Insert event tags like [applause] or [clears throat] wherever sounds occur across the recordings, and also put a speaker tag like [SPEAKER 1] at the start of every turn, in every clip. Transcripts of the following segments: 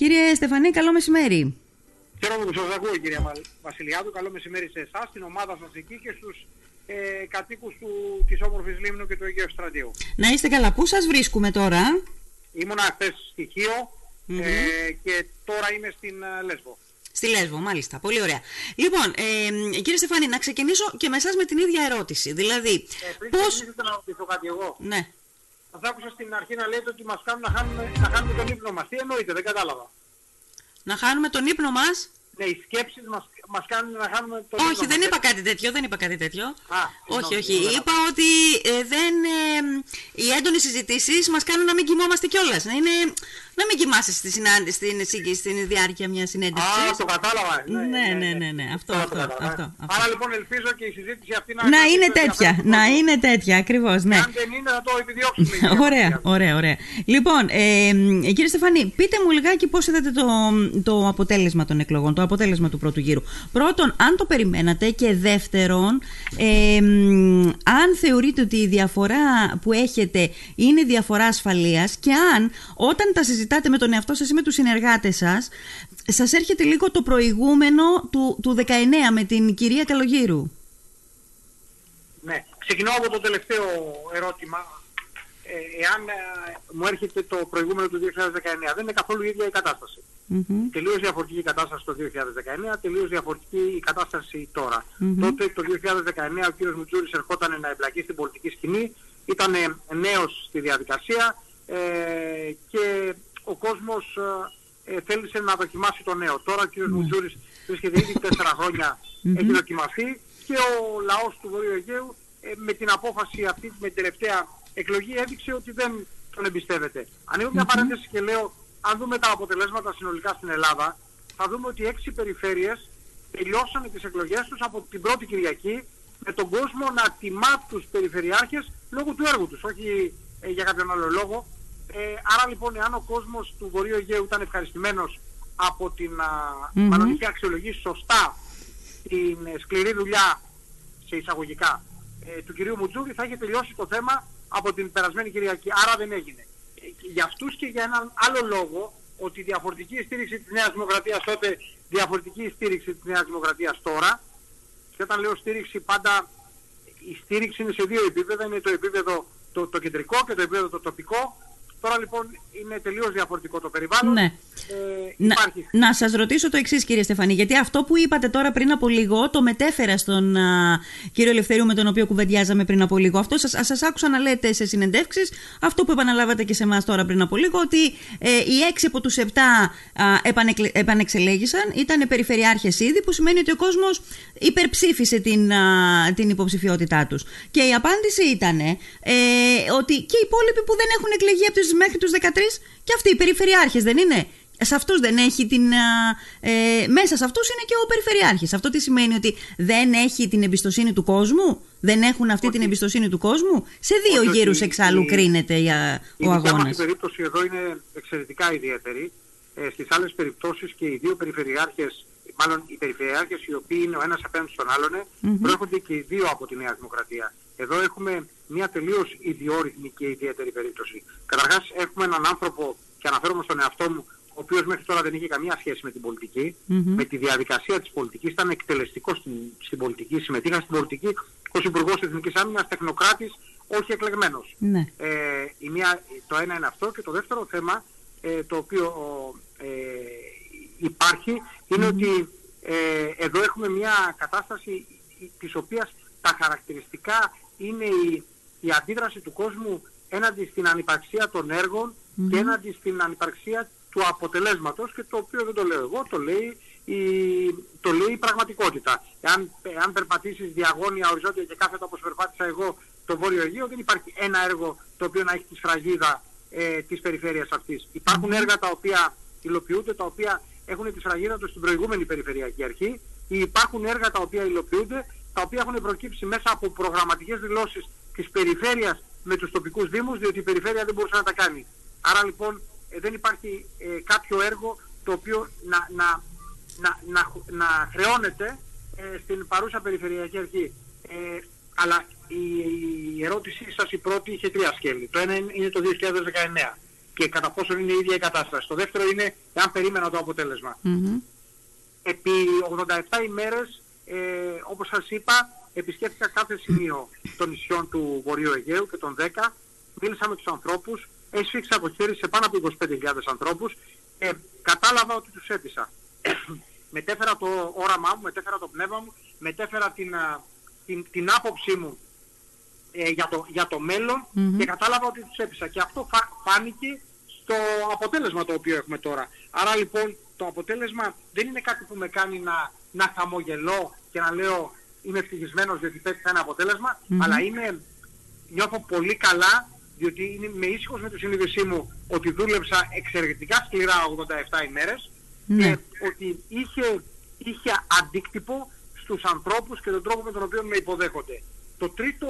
[SPEAKER 1] Κύριε Στεφανή, καλό μεσημέρι.
[SPEAKER 2] Χαίρομαι που σας ακούω κύριε Βασιλιάδου. Καλό μεσημέρι σε εσάς, στην ομάδα σας εκεί και στους ε, κατοίκους του, της όμορφης Λίμνου και του Αιγαίου Στρατείου.
[SPEAKER 1] Να είστε καλά. Πού σας βρίσκουμε τώρα;
[SPEAKER 2] Ήμουνα χθες στοιχείο ε, και τώρα είμαι στην ε, Λέσβο.
[SPEAKER 1] Στη Λέσβο, μάλιστα. Πολύ ωραία. Λοιπόν, ε, κύριε Στεφάνη, να ξεκινήσω και με εσάς με την ίδια ερώτηση. Δηλαδή,
[SPEAKER 2] Ε, πριν
[SPEAKER 1] πώς...
[SPEAKER 2] ξεκινήσω να ρωτήσω κάτι εγώ.
[SPEAKER 1] Ναι.
[SPEAKER 2] Σας άκουσα στην αρχή να λέτε ότι μας κάνουν να χάνουμε, να χάνουμε τον ύπνο μας. Τι εννοείτε, δεν κατάλαβα.
[SPEAKER 1] Να χάνουμε τον ύπνο μας;
[SPEAKER 2] Ναι, οι σκέψεις μας, μας κάνουν να χάνουμε τον ύπνο
[SPEAKER 1] Όχι,
[SPEAKER 2] μας.
[SPEAKER 1] δεν είπα κάτι τέτοιο, δεν είπα κάτι τέτοιο.
[SPEAKER 2] Α,
[SPEAKER 1] όχι,
[SPEAKER 2] συγγνώμη,
[SPEAKER 1] όχι.
[SPEAKER 2] δεν
[SPEAKER 1] Είπα ότι ε, δεν, ε, οι έντονες συζητήσεις μας κάνουν να μην κοιμόμαστε κιόλας. Να, είναι, να μην κοιμάσαι στη συνάντηση, στην, στην, στην διάρκεια μιας συνέντευξης.
[SPEAKER 2] Α, το κατάλαβα.
[SPEAKER 1] Ναι, ναι, ναι, ναι. Αυτό,
[SPEAKER 2] Τώρα
[SPEAKER 1] αυτό,
[SPEAKER 2] το κατάλαβα.
[SPEAKER 1] αυτό, αυτό.
[SPEAKER 2] Άρα λοιπόν ελπίζω και η συζήτηση αυτή να...
[SPEAKER 1] Να
[SPEAKER 2] κρατήσει
[SPEAKER 1] είναι
[SPEAKER 2] το
[SPEAKER 1] τέτοια,
[SPEAKER 2] ενδιαφέρον
[SPEAKER 1] να
[SPEAKER 2] του
[SPEAKER 1] είναι τέτοια, ακριβώς, ναι.
[SPEAKER 2] Αν δεν είναι θα το επιδιώξουμε. κύριε [laughs]
[SPEAKER 1] Ωραία,
[SPEAKER 2] Βασιλιάδου.
[SPEAKER 1] ωραία, ωραία. Λοιπόν, ε, κύριε Στεφανή, πείτε μου λιγάκι πώς είδατε το, το αποτέλεσμα των εκλογών, το αποτέλεσμα του πρώτου γύρου. Πρώτον, αν το περιμένατε και δεύτερον, ε, μ, αν θεωρείτε ότι η διαφορά που έχετε είναι διαφορά ασφαλείας και αν όταν τα συζητάτε με τον εαυτό σας ή με τους συνεργάτες σας, σας έρχεται λίγο το προηγούμενο του, του 19 με την κυρία Καλογύρου.
[SPEAKER 2] Ναι. Ξεκινώ από το τελευταίο ερώτημα. Ε, εάν ε, μου έρχεται το προηγούμενο του 2019, δεν είναι καθόλου η ίδια η κατάσταση.
[SPEAKER 1] Μμμ.
[SPEAKER 2] Τελείως διαφορετική η κατάσταση το 2019, τελείως διαφορετική η κατάσταση τώρα.
[SPEAKER 1] Μμμ.
[SPEAKER 2] Τότε το 2019 ο κύριος Μουτζούρης ερχόταν να εμπλακεί στην πολιτική σκηνή, ήταν ε, νέος στη διαδικασία ε, και ο κόσμος ε, ε, θέλησε να δοκιμάσει το νέο. Τώρα ο κύριος Μουτζούρης βρίσκεται ήδη τέσσερα χρόνια, έχει δοκιμαστεί και ο λαός του Βορείου Αιγαίου ε, με την απόφαση αυτή, με την τελευταία εκλογή έδειξε ότι δεν τον εμπιστεύεται. Ανοίγω μια παρένθεση και λέω, αν δούμε τα αποτελέσματα συνολικά στην Ελλάδα, θα δούμε ότι έξι περιφέρειες τελειώσανε τις εκλογές τους από την πρώτη Κυριακή με τον κόσμο να τιμά τους περιφερειάρχες λόγω του έργου τους, όχι ε, για κάποιον άλλο λόγο. Ε, άρα λοιπόν, εάν ο κόσμος του Βορείου Αιγαίου ήταν ευχαριστημένος από την, α,
[SPEAKER 1] Μμμ.
[SPEAKER 2] μάλλον είχε αξιολογήσει σωστά την ε, σκληρή δουλειά σε εισαγωγικά ε, του κυρίου Μουτζούρη θα είχε τελειώσει το θέμα από την περασμένη Κυριακή. Άρα δεν έγινε. Ε, και για αυτούς και για έναν άλλο λόγο ότι η διαφορετική στήριξη της Νέας Δημοκρατίας τότε, διαφορετική στήριξη της Νέας Δημοκρατίας τώρα και όταν λέω στήριξη πάντα η στήριξη είναι σε δύο επίπεδα, είναι το επίπεδο το, το κεντρικό και το επίπεδο το τοπικό. Τώρα λοιπόν είναι τελείως διαφορετικό το περιβάλλον.
[SPEAKER 1] Ναι.
[SPEAKER 2] Ε,
[SPEAKER 1] Να,
[SPEAKER 2] υπάρχει
[SPEAKER 1] να σας ρωτήσω το εξής κύριε Στεφανή, γιατί αυτό που είπατε τώρα πριν από λίγο το μετέφερα στον α, κύριο Ελευθερίου με τον οποίο κουβεντιάζαμε πριν από λίγο. Αυτό σας, σας άκουσα να λέτε σε συνεντεύξεις, αυτό που επαναλάβατε και σε εμάς τώρα πριν από λίγο, ότι ε, οι έξι από τους επτά α, επανεκλε, επανεξελέγησαν, ήταν περιφερειάρχες ήδη, που σημαίνει ότι ο κόσμος υπερψήφισε την, α, την υποψηφιότητά τους. Και η απάντηση ήταν ε, ότι και οι υπόλοιποι που δεν έχουν εκλεγεί από τους, μέχρι τους 13 και αυτοί οι περιφερειάρχες δεν είναι; Σε αυτούς δεν έχει την. α, Ε, μέσα σε αυτούς είναι και ο Περιφερειάρχης. Αυτό τι σημαίνει ότι δεν έχει την εμπιστοσύνη του κόσμου, δεν έχουν αυτή την εμπιστοσύνη του κόσμου; Σε δύο
[SPEAKER 2] Όχι, όχι.
[SPEAKER 1] γύρους εξάλλου
[SPEAKER 2] Η-
[SPEAKER 1] κρίνεται για
[SPEAKER 2] Η
[SPEAKER 1] ο
[SPEAKER 2] δικιά μας
[SPEAKER 1] αγώνας.
[SPEAKER 2] η περίπτωση εδώ είναι εξαιρετικά ιδιαίτερη. Ε, στις άλλες περιπτώσεις και οι δύο περιφερειάρχες, μάλλον οι περιφερειάρχες οι οποίοι είναι ο ένας απέναντι στον άλλον, ε, προέρχονται και οι δύο από τη Νέα Δημοκρατία. Εδώ έχουμε μια τελείως ιδιόρυθμη και ιδιαίτερη περίπτωση. Καταρχάς έχουμε έναν άνθρωπο, και αναφέρομαι στον εαυτό μου, ο οποίος μέχρι τώρα δεν είχε καμία σχέση με την πολιτική,
[SPEAKER 1] Μμμ.
[SPEAKER 2] με τη διαδικασία της πολιτικής, ήταν εκτελεστικός στην, στην πολιτική, συμμετείχα στην πολιτική ως Υπουργός Εθνικής Άμυνας, τεχνοκράτης, όχι εκλεγμένος.
[SPEAKER 1] Ναι.
[SPEAKER 2] Ε, η μία, το ένα είναι αυτό και το δεύτερο θέμα ε, το οποίο ε, υπάρχει είναι ότι ε, εδώ έχουμε μια κατάσταση η- της οποίας τα χαρακτηριστικά είναι η, η αντίδραση του κόσμου έναντι στην ανυπαρξία των έργων και έναντι στην ανυπαρξία του αποτελέσματος και το οποίο δεν το λέω εγώ, το λέει η, το λέει η πραγματικότητα. Εάν, εάν περπατήσεις διαγώνια, οριζόντια και κάθετα όπως περπάτησα εγώ το Βόρειο Αιγαίο, δεν υπάρχει ένα έργο το οποίο να έχει τη σφραγίδα ε, της περιφέρειας αυτής. Υπάρχουν έργα τα οποία υλοποιούνται, τα οποία έχουν τη σφραγίδα τους στην προηγούμενη περιφερειακή αρχή. Υπάρχουν έργα τα οποία υλοποιούνται, τα οποία έχουν προκύψει μέσα από προγραμματικές δηλώσεις της περιφέρειας με τους τοπικούς δήμους, διότι η περιφέρεια δεν μπορούσε να τα κάνει. Άρα λοιπόν ε, δεν υπάρχει ε, κάποιο έργο το οποίο να, να, να, να, να χρεώνεται ε, στην παρούσα περιφερειακή αρχή. Ε, αλλά η, η ερώτησή σας η πρώτη είχε τρία σκέλη. Το ένα είναι είναι το 2019. και κατά πόσο είναι η ίδια η κατάσταση. Το δεύτερο είναι εάν περίμενα το αποτέλεσμα. Επί 87 ημέρες, ε, όπως σας είπα, επισκέφθηκα κάθε σημείο των νησιών του Βορείου Αιγαίου και των 10, μίλησα με τους ανθρώπους, έσφιξα από χέρι σε πάνω από 25.000 ανθρώπους και κατάλαβα ότι τους έπεισα. [clears throat] μετέφερα το όραμά μου, μετέφερα το πνεύμα μου, μετέφερα την, την, την άποψή μου ε, για, το, για το μελλον και κατάλαβα ότι τους έπεισα. Και αυτό φάνηκε στο αποτέλεσμα το οποίο έχουμε τώρα. Άρα λοιπόν το αποτέλεσμα δεν είναι κάτι που με κάνει να, να χαμογελώ και να λέω είμαι ευτυχισμένος διότι πέτυχα ένα αλλά είμαι, νιώθω πολύ καλά διότι είμαι ήσυχος με τη συνείδησή μου ότι δούλεψα εξαιρετικά σκληρά 87 ημέρες
[SPEAKER 1] ναι.
[SPEAKER 2] και ότι είχε, είχε αντίκτυπο στους ανθρώπους και τον τρόπο με τον οποίο με υποδέχονται. Το τρίτο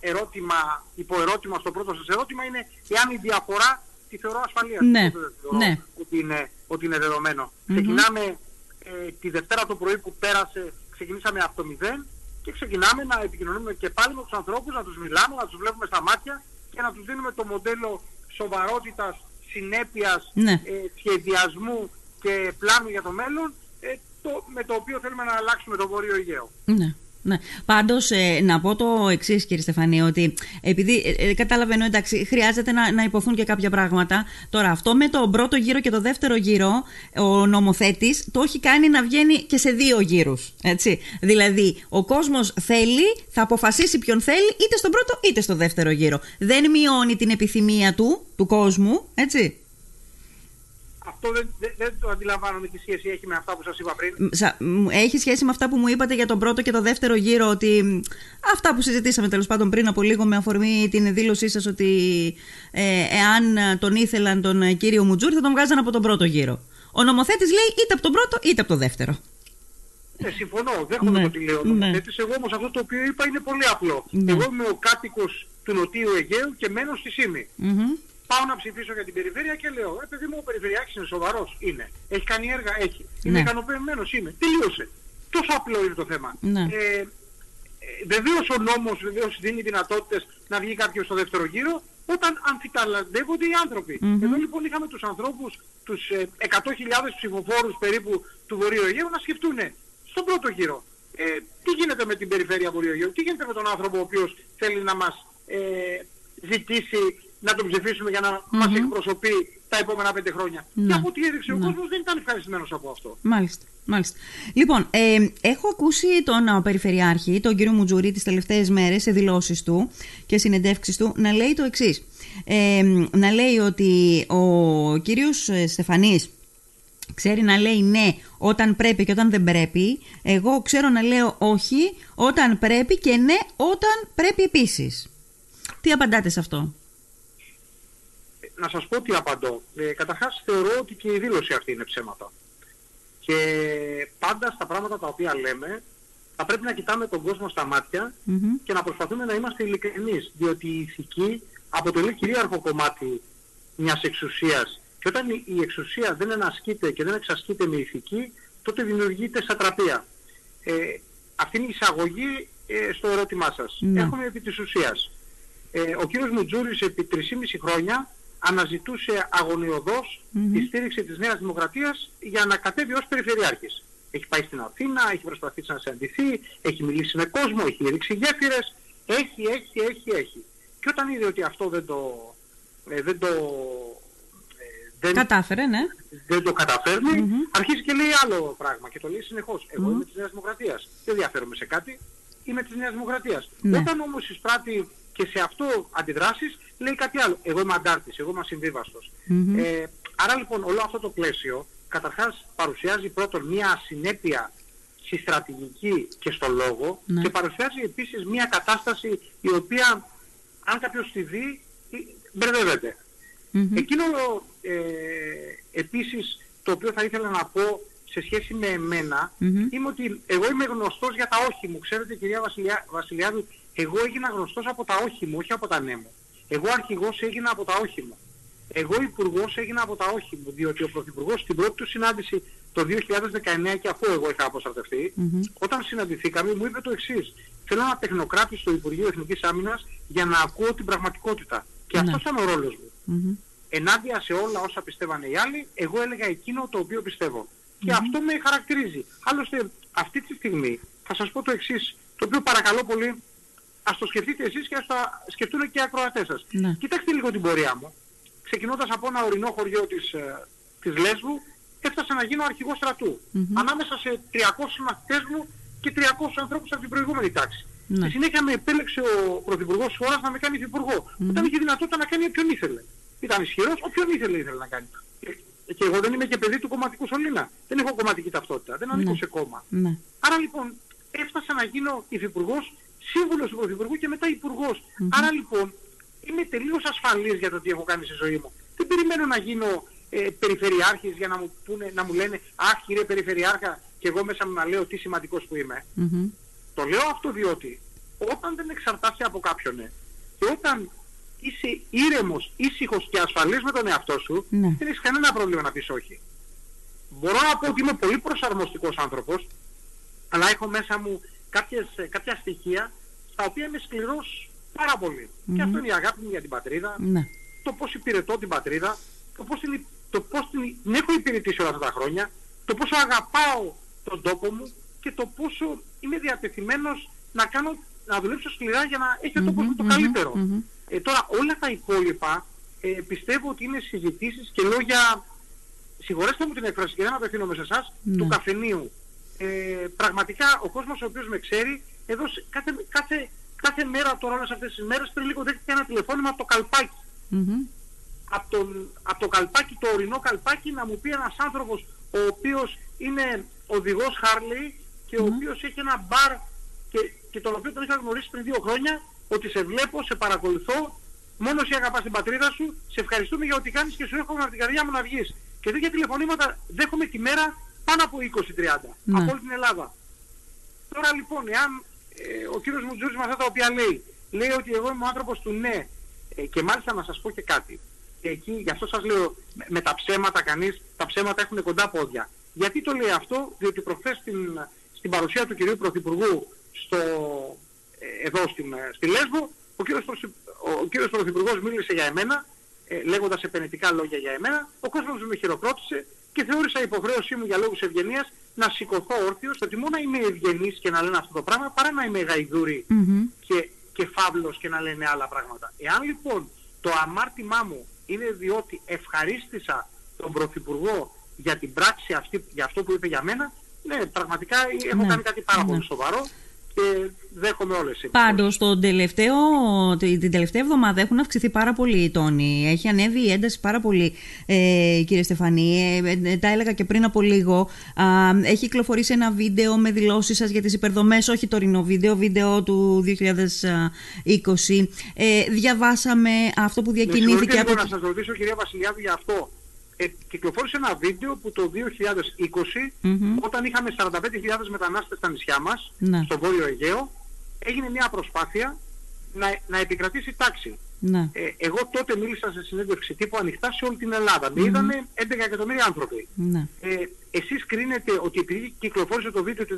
[SPEAKER 2] ερώτημα, υποερώτημα στο πρώτο σας ερώτημα είναι εάν η διαφορά τη θεωρώ ασφαλείας.
[SPEAKER 1] Ναι, ναι.
[SPEAKER 2] Ότι είναι, ότι είναι δεδομένο. Ξεκινάμε ε, τη Δευτέρα το πρωί που πέρασε, ξεκινήσαμε από το μηδέν και ξεκινάμε να επικοινωνούμε και πάλι με τους ανθρώπους, να τους μιλάμε, να τους βλέπουμε στα μάτια και να τους δίνουμε το μοντέλο σοβαρότητας, συνέπειας,
[SPEAKER 1] ναι.
[SPEAKER 2] ε, σχεδιασμού και πλάνου για το μέλλον ε, το, με το οποίο θέλουμε να αλλάξουμε το Βόρειο Αιγαίο.
[SPEAKER 1] Ναι. Ναι. Πάντως, ε, να πω το εξής, κύριε Στεφανή, ότι επειδή ε, ε, καταλαβαίνω, εντάξει, χρειάζεται να, να υποθούν και κάποια πράγματα. Τώρα, αυτό με το πρώτο γύρο και το δεύτερο γύρο, ο νομοθέτης το έχει κάνει να βγαίνει και σε δύο γύρους. Δηλαδή, ο κόσμος θέλει, θα αποφασίσει ποιον θέλει, είτε στον πρώτο είτε στο δεύτερο γύρο. Δεν μειώνει την επιθυμία του, του κόσμου, έτσι
[SPEAKER 2] αυτό δεν, δεν, το αντιλαμβάνομαι τι σχέση έχει με αυτά που σας είπα πριν.
[SPEAKER 1] Έχει σχέση με αυτά που μου είπατε για τον πρώτο και το δεύτερο γύρο, ότι αυτά που συζητήσαμε τέλος πάντων πριν από λίγο με αφορμή την δήλωσή σας ότι ε, εάν τον ήθελαν τον κύριο Μουτζούρ θα τον βγάζαν από τον πρώτο γύρο. Ο νομοθέτης λέει είτε από τον πρώτο είτε από το δεύτερο.
[SPEAKER 2] Ναι, συμφωνώ. Δέχομαι ναι, το τι λέω. Ναι. Εγώ όμως αυτό το οποίο είπα είναι πολύ απλό. Ναι. Εγώ είμαι ο κάτοικος του Νοτίου Αιγαίου και μένω στη Σίμη πάω να ψηφίσω για την περιφέρεια και λέω, ε παιδί μου ο Περιφερειάρχης είναι σοβαρός, είναι. Έχει κάνει έργα, έχει. Είναι ναι. ικανοποιημένος, είναι. Τελείωσε. Τόσο απλό είναι το θέμα.
[SPEAKER 1] Ναι.
[SPEAKER 2] Ε, ε, βεβαίως ο νόμος βεβαίως δίνει δυνατότητες να βγει κάποιος στο δεύτερο γύρο όταν αμφιταλαντεύονται οι άνθρωποι. Εδώ λοιπόν είχαμε τους ανθρώπους, τους ε, 100.000 ψηφοφόρους περίπου του Βορείου Αιγαίου να σκεφτούν στον πρώτο γύρο. Ε, τι γίνεται με την περιφέρεια Βορείου Αιγαίου, τι γίνεται με τον άνθρωπο ο οποίος θέλει να μας ε, ζητήσει να τον ψηφίσουμε για να mm-hmm. μας εκπροσωπεί τα επόμενα πέντε χρόνια. Ναι. Και από ό,τι έδειξε ο ναι. κόσμος δεν ήταν ευχαριστημένος από αυτό.
[SPEAKER 1] Μάλιστα. Μάλιστα. Λοιπόν, ε, έχω ακούσει τον ο, Περιφερειάρχη, τον κύριο Μουτζουρί, τις τελευταίες μέρες σε δηλώσεις του και συνεντεύξεις του να λέει το εξής. Ε, να λέει ότι ο κύριος ε, Στεφανής ξέρει να λέει ναι όταν πρέπει και όταν δεν πρέπει. Εγώ ξέρω να λέω όχι όταν πρέπει και ναι όταν πρέπει επίσης. Τι απαντάτε σε αυτό;
[SPEAKER 2] Να σας πω τι απαντώ. Ε, καταρχάς θεωρώ ότι και η δήλωση αυτή είναι ψέματα. Και πάντα στα πράγματα τα οποία λέμε θα πρέπει να κοιτάμε τον κόσμο στα ματια και να προσπαθούμε να είμαστε ειλικρινείς. Διότι η ηθική αποτελεί κυρίαρχο κομμάτι μιας εξουσίας. Και όταν η εξουσία δεν ενασκείται και δεν εξασκείται με ηθική, τότε δημιουργείται σατραπία. Ε, αυτή είναι η εισαγωγή ε, στο ερώτημά σας.
[SPEAKER 1] Ναι.
[SPEAKER 2] Έχουμε επί της ουσίας. Ε, ο κύριος Μουτζούρης επί 3,5 χρόνια αναζητούσε αγωνιωδώς mm-hmm. τη στήριξη της Νέας Δημοκρατίας για να κατέβει ως περιφερειάρχης. Έχει πάει στην Αθήνα, έχει προσπαθήσει να συναντηθεί, έχει μιλήσει με κόσμο, έχει ρίξει γέφυρες, έχει, έχει, έχει, έχει. Και όταν είδε ότι αυτό δεν το, ε, δεν το
[SPEAKER 1] ε, δεν, Κατάφερε, ναι.
[SPEAKER 2] δεν το καταφέρνει, mm-hmm. αρχίζει και λέει άλλο πράγμα και το λέει συνεχώς. Εγώ mm-hmm. είμαι της Νέας Δημοκρατίας. Δεν διαφέρομαι σε κάτι, είμαι της Νέας Δημοκρατίας. Ναι. Όταν όμως εισπράττει και σε αυτό αντιδράσεις, λέει κάτι άλλο. Εγώ είμαι αντάρτης, εγώ είμαι ασυμβίβαστος. Ε, άρα λοιπόν όλο αυτό το πλαίσιο καταρχάς παρουσιάζει πρώτον μια ασυνέπεια στη στρατηγική και στο λόγο
[SPEAKER 1] ναι.
[SPEAKER 2] και παρουσιάζει επίσης μια κατάσταση η οποία αν κάποιος τη δει ε, μπερδεύεται. Εκείνο ε, επίσης το οποίο θα ήθελα να πω σε σχέση με εμένα είμαι ότι εγώ είμαι γνωστός για τα όχι μου. Ξέρετε κυρία Βασιλιά, Βασιλιάδου, εγώ έγινα γνωστός από τα όχι μου, όχι από τα ναι μου. Εγώ αρχηγός έγινα από τα όχι μου. Εγώ υπουργός έγινα από τα όχι μου, διότι ο Πρωθυπουργός στην πρώτη του συνάντηση το 2019 και αφού εγώ είχα αποστρατευτεί, όταν συναντηθήκαμε μου είπε το εξής. Θέλω ένα τεχνοκράτη στο Υπουργείο Εθνικής Άμυνας για να ακούω την πραγματικότητα. Και mm αυτός ήταν ο ρόλος μου. ενάντια σε όλα όσα πιστεύανε οι άλλοι, εγώ έλεγα εκείνο το οποίο Και αυτό με χαρακτηρίζει. Άλλωστε, αυτή τη στιγμή θα σας πω το εξής, το οποίο παρακαλώ πολύ, ας το σκεφτείτε εσείς και ας το σκεφτούν και οι ακροατές σας. Ναι. Κοιτάξτε λίγο την πορεία μου. Ξεκινώντας από ένα ορεινό χωριό της, ε, της Λέσβου, έφτασα να γίνω αρχηγός στρατού. Ανάμεσα σε 300 μαθητές μου και 300 ανθρώπους από την προηγούμενη τάξη. Ναι. Στη συνέχεια με επέλεξε ο Πρωθυπουργός της χώρας να με κάνει υφυπουργό. Mm-hmm. Όταν είχε δυνατότητα να κάνει όποιον ήθελε. Ήταν ισχυρός, όποιον ήθελε ήθελε να κάνει. Και εγώ δεν είμαι και παιδί του κομματικού σωλήνα. Δεν έχω κομματική ταυτότητα. Δεν ανήκω ναι. σε κόμμα. Ναι. Άρα λοιπόν έφτασα να γίνω υφυπουργός, σύμβουλος του Πρωθυπουργού και μετά υπουργός. Mm-hmm. Άρα λοιπόν είμαι τελείως ασφαλής για το τι έχω κάνει στη ζωή μου. Δεν περιμένω να γίνω ε, περιφερειάρχης για να μου, πούνε, να μου λένε «Αχ κύριε περιφερειάρχα» και εγώ μέσα μου να λέω τι σημαντικός που είμαι. Mm-hmm. Το λέω αυτό διότι όταν δεν εξαρτάσαι από κάποιον ε, και όταν είσαι ήρεμος, ήσυχος και ασφαλής με τον εαυτό σου, ναι. δεν έχεις κανένα πρόβλημα να πεις όχι. Μπορώ να πω ότι είμαι πολύ προσαρμοστικός άνθρωπος, αλλά έχω μέσα μου κάποιες, ε, κάποια στοιχεία στα οποία είμαι σκληρός πάρα πολύ. Και αυτό είναι η αγάπη μου για την πατρίδα, ναι. το πώς υπηρετώ την πατρίδα, το πώς, την, το πώς την, έχω υπηρετήσει όλα αυτά τα χρόνια, το πόσο αγαπάω τον τόπο μου και το πόσο είμαι διατεθειμένος να, κάνω, να δουλέψω σκληρά για να έχει ο τόπος μου το καλύτερο. Ε, τώρα όλα τα υπόλοιπα ε, πιστεύω ότι είναι συζητήσεις και λόγια, συγχωρέστε μου την έκφραση και δεν απευθύνομαι σε εσάς, ναι. του καφενείου. Ε, πραγματικά ο κόσμος ο οποίος με ξέρει, εδώ κάθε, κάθε, κάθε μέρα τώρα όλες αυτές τις μέρες πριν λίγο δέχτηκε ένα τηλεφώνημα από το καλπάκι. Από, τον, από το καλπάκι, το ορεινό καλπάκι να μου πει ένας άνθρωπος ο οποίος είναι οδηγός Χάρλι και ο οποίος έχει ένα μπαρ και, και τον οποίο τον είχα γνωρίσει πριν δύο χρόνια ότι σε βλέπω, σε παρακολουθώ, μόνο εσύ αγαπάς την πατρίδα σου, σε ευχαριστούμε για ό,τι κάνεις και σου εύχομαι από την καρδιά μου να βγεις. Και τέτοια τηλεφωνήματα δέχομαι τη μέρα πάνω από 20-30 ναι. από όλη την Ελλάδα. Τώρα λοιπόν, εάν ε, ο κύριος Μουτζούρης με αυτά τα οποία λέει, λέει ότι εγώ είμαι ο άνθρωπος του ναι, ε, και μάλιστα να σας πω και κάτι. Και εκεί, γι' αυτό σας λέω, με, με τα ψέματα κανείς, τα ψέματα έχουν κοντά πόδια. Γιατί το λέει αυτό, διότι προχθές στην, στην παρουσία του κυρίου Πρωθυπουργού στο, ε, εδώ στην, ε, στη Λέσβο, ο κύριος, ο κύριος Πρωθυπουργός μίλησε για εμένα, ε, λέγοντας επενετικά λόγια για εμένα, ο κόσμος με χειροκρότησε και θεώρησα υποχρέωσή μου για λόγους ευγενίας να σηκωθώ όρθιος, ότι μόνο είμαι ευγενής και να λένε αυτό το πράγμα, παρά να είμαι γαϊδούρη και, και φαύλος και να λένε άλλα πράγματα. Εάν λοιπόν το αμάρτημά μου είναι διότι ευχαρίστησα τον Πρωθυπουργό για την πράξη αυτή, για αυτό που είπε για μένα, ναι, πραγματικά έχω ναι. κάνει κάτι πάρα πολύ ναι. σοβαρό και δέχομαι όλες τις
[SPEAKER 1] Πάντως τον τελευταίο, την τελευταία εβδομάδα έχουν αυξηθεί πάρα πολύ οι τόνοι. Έχει ανέβει η ένταση πάρα πολύ ε, κύριε Στεφανή. Ε, ε, τα έλεγα και πριν από λίγο. έχει κυκλοφορήσει ένα βίντεο με δηλώσεις σας για τις υπερδομές, όχι τωρινό βίντεο, βίντεο του 2020. Ε, διαβάσαμε αυτό που διακινήθηκε
[SPEAKER 2] από... Να σας ρωτήσω κυρία Βασιλιάδη για αυτό ε, κυκλοφόρησε ένα βίντεο που το 2020 όταν είχαμε 45.000 μετανάστες στα νησιά μας, ναι. στο Βόρειο Αιγαίο, έγινε μια προσπάθεια να, να επικρατήσει τάξη. Ναι. Ε, εγώ τότε μίλησα σε συνέντευξη τύπου ανοιχτά σε όλη την Ελλάδα. Με είδανε 11 εκατομμύρια άνθρωποι. Ναι. Ε, εσείς κρίνετε ότι επειδή κυκλοφόρησε το βίντεο του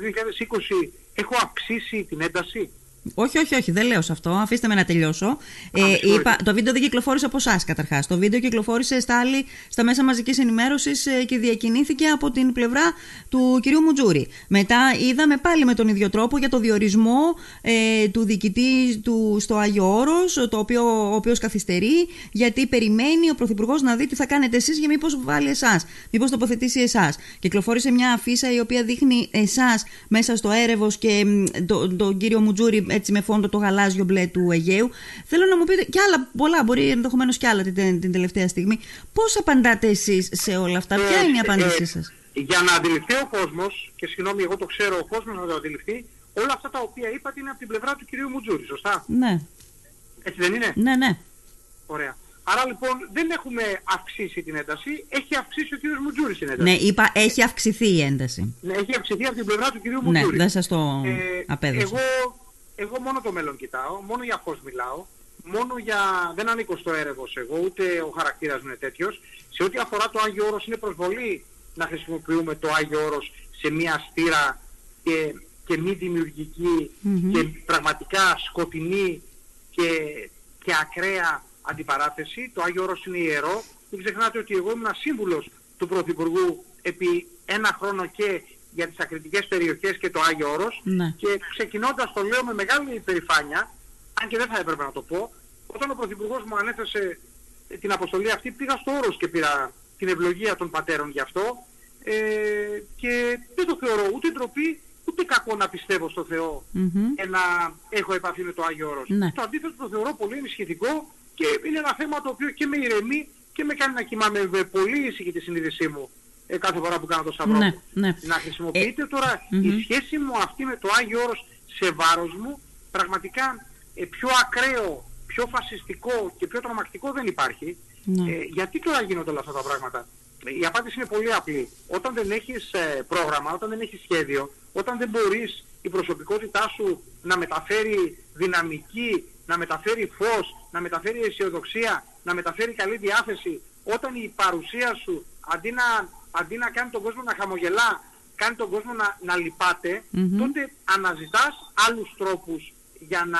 [SPEAKER 2] 2020 έχω αυξήσει την ένταση;
[SPEAKER 1] Όχι, όχι, όχι, δεν λέω σε αυτό. Αφήστε με να τελειώσω. Ε, είπα, το βίντεο δεν κυκλοφόρησε από εσάς καταρχάς. Το βίντεο κυκλοφόρησε στα, άλλη, στα μέσα μαζικής ενημέρωσης ε, και διακινήθηκε από την πλευρά του κυρίου Μουτζούρη. Μετά είδαμε πάλι με τον ίδιο τρόπο για το διορισμό ε, του διοικητή του στο Άγιο Όρος, ο οποίος καθυστερεί, γιατί περιμένει ο Πρωθυπουργός να δει τι θα κάνετε εσείς για μήπως βάλει εσάς, μήπως τοποθετήσει εσάς. Κυκλοφόρησε μια αφίσα η οποία δείχνει εσάς μέσα στο έρευος και τον το κύριο Μουτζούρη έτσι με φόντο το γαλάζιο μπλε του Αιγαίου. Θέλω να μου πείτε και άλλα πολλά, μπορεί ενδεχομένως και άλλα την, την τελευταία στιγμή. Πώς απαντάτε εσείς σε όλα αυτά, ποια είναι η απάντησή ε, σας;
[SPEAKER 2] Για να αντιληφθεί ο κόσμος, και συγγνώμη, εγώ το ξέρω, ο κόσμος να το αντιληφθεί, όλα αυτά τα οποία είπατε είναι από την πλευρά του κυρίου Μουτζούρη, σωστά;
[SPEAKER 1] Ναι.
[SPEAKER 2] Έτσι δεν είναι;
[SPEAKER 1] Ναι, ναι.
[SPEAKER 2] Ωραία. Άρα λοιπόν δεν έχουμε αυξήσει την ένταση, έχει αυξήσει ο κύριος Μουτζούρης την ένταση.
[SPEAKER 1] Ναι, είπα έχει αυξηθεί η ένταση.
[SPEAKER 2] Ναι, έχει αυξηθεί από την πλευρά του κυρίου Μουτζούρη.
[SPEAKER 1] Ναι, δεν σας το ε, απέδωσα.
[SPEAKER 2] Εγώ εγώ μόνο το μέλλον κοιτάω, μόνο για πώς μιλάω, μόνο για... δεν ανήκω στο έρευος εγώ, ούτε ο χαρακτήρας μου είναι τέτοιος. Σε ό,τι αφορά το Άγιο Όρος είναι προσβολή να χρησιμοποιούμε το Άγιο Όρος σε μια στήρα και, και μη δημιουργικη και πραγματικά σκοτεινή και, και ακραία αντιπαράθεση. Το Άγιο Όρος είναι ιερό. μην ξεχνάτε ότι εγώ ήμουν σύμβουλος του Πρωθυπουργού επί ένα χρόνο και για τις ακριτικές περιοχές και το Άγιο Όρος
[SPEAKER 1] Ναι.
[SPEAKER 2] και ξεκινώντας το λέω με μεγάλη υπερηφάνεια, αν και δεν θα έπρεπε να το πω, όταν ο Πρωθυπουργός μου ανέθεσε την αποστολή αυτή πήγα στο Όρος και πήρα την ευλογία των πατέρων γι' αυτό ε, και δεν το θεωρώ ούτε ντροπή ούτε κακό να πιστεύω στο Θεό
[SPEAKER 1] Μμμ.
[SPEAKER 2] και να έχω επαφή με το Άγιο Όρος.
[SPEAKER 1] Ναι.
[SPEAKER 2] Το αντίθετο το θεωρώ πολύ ενισχυτικό και είναι ένα θέμα το οποίο και με ηρεμεί και με κάνει να κοιμάμαι με πολύ ήσυχη τη συνείδησή μου ε, κάθε φορά που κάνω το σταυρό
[SPEAKER 1] Ναι,
[SPEAKER 2] μου.
[SPEAKER 1] ναι.
[SPEAKER 2] Να χρησιμοποιείτε τώρα
[SPEAKER 1] μμμ.
[SPEAKER 2] η σχέση μου αυτή με το Άγιο Όρος σε βάρος μου πραγματικά ε, πιο ακραίο, πιο φασιστικό και πιο τρομακτικό δεν υπάρχει.
[SPEAKER 1] Ναι.
[SPEAKER 2] Ε, γιατί τώρα γίνονται όλα αυτά τα πράγματα; Η απάντηση είναι πολύ απλή. Όταν δεν έχεις ε, πρόγραμμα, όταν δεν έχεις σχέδιο, όταν δεν μπορείς η προσωπικότητά σου να μεταφέρει δυναμική, να μεταφέρει φως, να μεταφέρει αισιοδοξία, να μεταφέρει καλή διάθεση, όταν η παρουσία σου αντί να, αντί να κάνει τον κόσμο να χαμογελά, κάνει τον κόσμο να, να λυπάται,
[SPEAKER 1] Μμμ.
[SPEAKER 2] τότε αναζητάς άλλους τρόπους για να,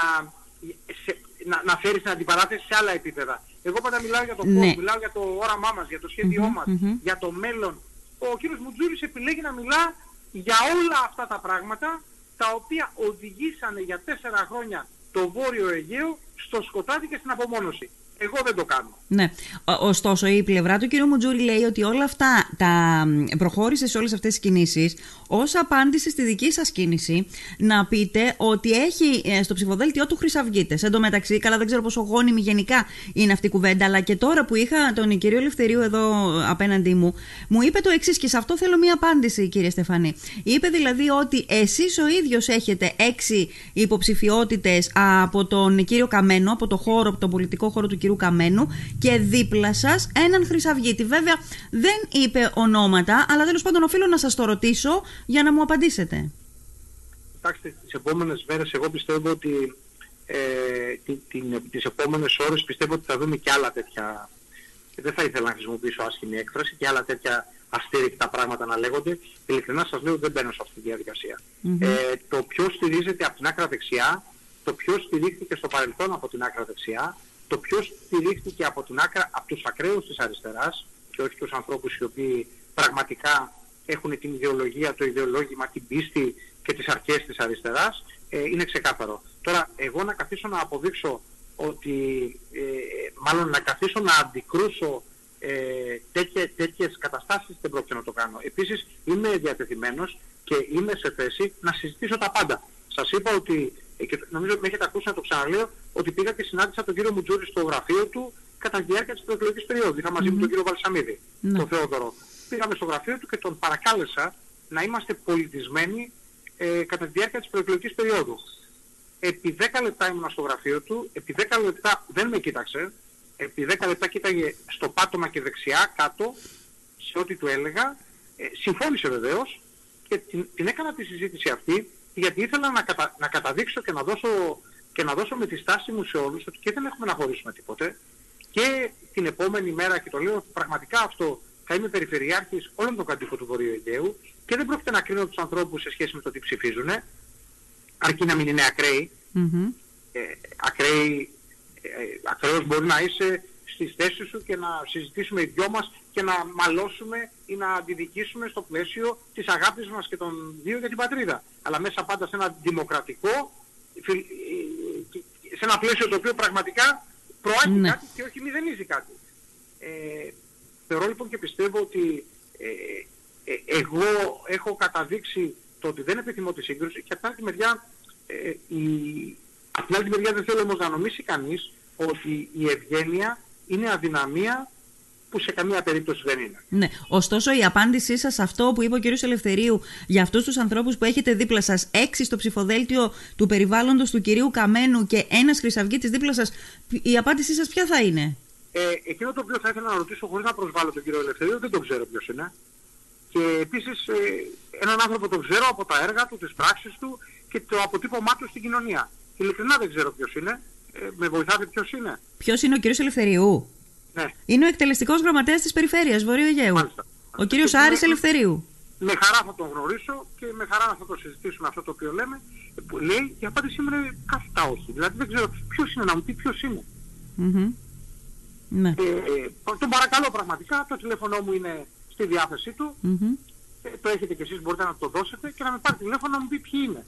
[SPEAKER 2] σε, να, να φέρεις την αντιπαράθεση σε άλλα επίπεδα. Εγώ πάντα μιλάω για το
[SPEAKER 1] Ναι.
[SPEAKER 2] πώς, μιλάω για το όραμά μας, για το σχέδιό
[SPEAKER 1] Μμμ,
[SPEAKER 2] μας,
[SPEAKER 1] μμμ.
[SPEAKER 2] για το μέλλον. Ο κύριος Μουτζούρης επιλέγει να μιλά για όλα αυτά τα πράγματα τα οποία οδηγήσανε για τέσσερα χρόνια το Βόρειο Αιγαίο στο σκοτάδι και στην απομόνωση. Εγώ δεν το κάνω.
[SPEAKER 1] Ναι. Ο- Ωστόσο, η πλευρά του κ. Μουτζούρη λέει ότι όλα αυτά τα μ, προχώρησε σε όλες αυτές τις κινήσεις ως απάντηση στη δική σας κίνηση να πείτε ότι έχει ε, στο ψηφοδέλτιό του Χρυσαυγίτες. Εν τω μεταξύ, καλά, δεν ξέρω πόσο γόνιμη γενικά είναι αυτή η κουβέντα, αλλά και τώρα που είχα τον κύριο Ελευθερίου εδώ απέναντί μου, μου είπε το εξής και σε αυτό θέλω μία απάντηση, κύριε Στεφανή. Είπε δηλαδή ότι εσείς ο ίδιος έχετε έξι υποψηφιότητες από τον κύριο Καμένο, από το χώρο, από τον πολιτικό χώρο του κυρίου Καμένου και δίπλα σας έναν Χρυσαυγίτη. Βέβαια δεν είπε ονόματα, αλλά τέλος πάντων οφείλω να σας το ρωτήσω για να μου απαντήσετε.
[SPEAKER 2] Κοιτάξτε, τις επόμενες μέρες εγώ πιστεύω ότι ε, την, την, τις επόμενες ώρες πιστεύω ότι θα δούμε και άλλα τέτοια και δεν θα ήθελα να χρησιμοποιήσω άσχημη έκφραση και άλλα τέτοια αστήρικτα πράγματα να λέγονται. Ειλικρινά σας λέω ότι δεν μπαίνω σε αυτή τη διαδικασία.
[SPEAKER 1] Μμμ.
[SPEAKER 2] Ε, το ποιος στηρίζεται από την άκρα δεξιά, το ποιος στηρίχθηκε στο παρελθόν από την άκρα δεξιά, το ποιος στηρίχθηκε από, την άκρα, από τους ακραίους της αριστεράς και όχι τους ανθρώπους οι οποίοι πραγματικά έχουν την ιδεολογία, το ιδεολόγημα, την πίστη και τις αρχές της αριστεράς, ε, είναι ξεκάθαρο. Τώρα, εγώ να καθίσω να αποδείξω ότι, ε, μάλλον να καθίσω να αντικρούσω ε, τέτοιε, τέτοιες καταστάσεις δεν πρόκειται να το κάνω. Επίσης, είμαι διατεθειμένος και είμαι σε θέση να συζητήσω τα πάντα. Σας είπα ότι, ε, και νομίζω με έχετε ακούσει να το ξαναλέω, ότι πήγα και συνάντησα τον κύριο Μουτζούρη στο γραφείο του κατά τη διάρκεια της προεκλογικής περίοδου. Είχα μαζί μου τον κύριο Βαλσαμίδη,
[SPEAKER 1] Ναι.
[SPEAKER 2] τον Θεόδωρο. Πήγαμε στο γραφείο του και τον παρακάλεσα να είμαστε πολιτισμένοι ε, κατά τη διάρκεια της προεκλογικής περίοδου. Επί 10 λεπτά ήμουν στο γραφείο του, επί 10 λεπτά δεν με κοίταξε, επί 10 λεπτά κοίταγε στο πάτωμα και δεξιά, κάτω, σε ό,τι του έλεγα. Ε, συμφώνησε βεβαίως και την, την έκανα τη συζήτηση αυτή γιατί ήθελα να, κατα, να καταδείξω και να, δώσω, και να δώσω με τη στάση μου σε όλους ότι και δεν έχουμε να χωρίσουμε τίποτε και την επόμενη μέρα και το λέω πραγματικά αυτό θα είμαι περιφερειάρχης όλων των κατοίκων του Βορείου Αιγαίου και δεν πρόκειται να κρίνω τους ανθρώπους σε σχέση με το τι ψηφίζουν αρκεί να μην είναι ακραίοι
[SPEAKER 1] Μμμ.
[SPEAKER 2] ε, ακραίοι, ε, ακραίος μπορεί να είσαι στις θέσεις σου και να συζητήσουμε οι δυο μας και να μαλώσουμε ή να αντιδικήσουμε στο πλαίσιο της αγάπης μας και των δύο για την πατρίδα. Αλλά μέσα πάντα σε ένα δημοκρατικό, φιλ- ε, και- σε ένα πλαίσιο το οποίο πραγματικά προάγει
[SPEAKER 1] Ναι.
[SPEAKER 2] κάτι και όχι μηδενίζει κάτι. Ε, θεωρώ λοιπόν και πιστεύω ότι ε, ε, εγώ έχω καταδείξει το ότι δεν επιθυμώ τη σύγκρουση και από την άλλη μεριά, ε, η, απ' την άλλη μεριά δεν θέλω όμως να νομίσει κανείς ότι η ευγένεια είναι αδυναμία που σε καμία περίπτωση δεν είναι.
[SPEAKER 1] Ναι. Ωστόσο, η απάντησή σας σε αυτό που είπε ο κ. Ελευθερίου για αυτούς τους ανθρώπους που έχετε δίπλα σας, έξι στο ψηφοδέλτιο του περιβάλλοντος του κυρίου Καμένου και ένας Χρυσαυγίτης δίπλα σας, η απάντησή σας ποια θα είναι;
[SPEAKER 2] Ε, εκείνο το οποίο θα ήθελα να ρωτήσω χωρίς να προσβάλλω τον κύριο Ελευθερίου, δεν το ξέρω ποιος είναι. Και επίσης ε, έναν άνθρωπο τον ξέρω από τα έργα του, τις πράξεις του και το αποτύπωμά του στην κοινωνία. Ειλικρινά δεν ξέρω ποιος είναι. Ε, με βοηθάτε ποιος είναι;
[SPEAKER 1] Ποιος είναι ο κ. Ελευθερίου;
[SPEAKER 2] Ναι,
[SPEAKER 1] Είναι ο εκτελεστικός γραμματέας της Περιφέρειας Βορείου Αιγαίου.
[SPEAKER 2] μάλιστα.
[SPEAKER 1] Ο κ.
[SPEAKER 2] Και
[SPEAKER 1] Άρης
[SPEAKER 2] με-
[SPEAKER 1] Ελευθερίου.
[SPEAKER 2] Με χαρά θα τον γνωρίσω και με χαρά θα το συζητήσουμε αυτό το οποίο λέμε. Ε, Που λέει η απάντησή μου είναι κάθετα όχι. Δηλαδή δεν ξέρω ποιος είναι να μου πει ποιος είναι.
[SPEAKER 1] Μμμ. Ναι.
[SPEAKER 2] Ε, τον παρακαλώ πραγματικά, το τηλέφωνο μου είναι στη διάθεσή του. Ε, το έχετε και εσείς, μπορείτε να το δώσετε και να με πάρει τηλέφωνο να μου πει ποιοι είναι.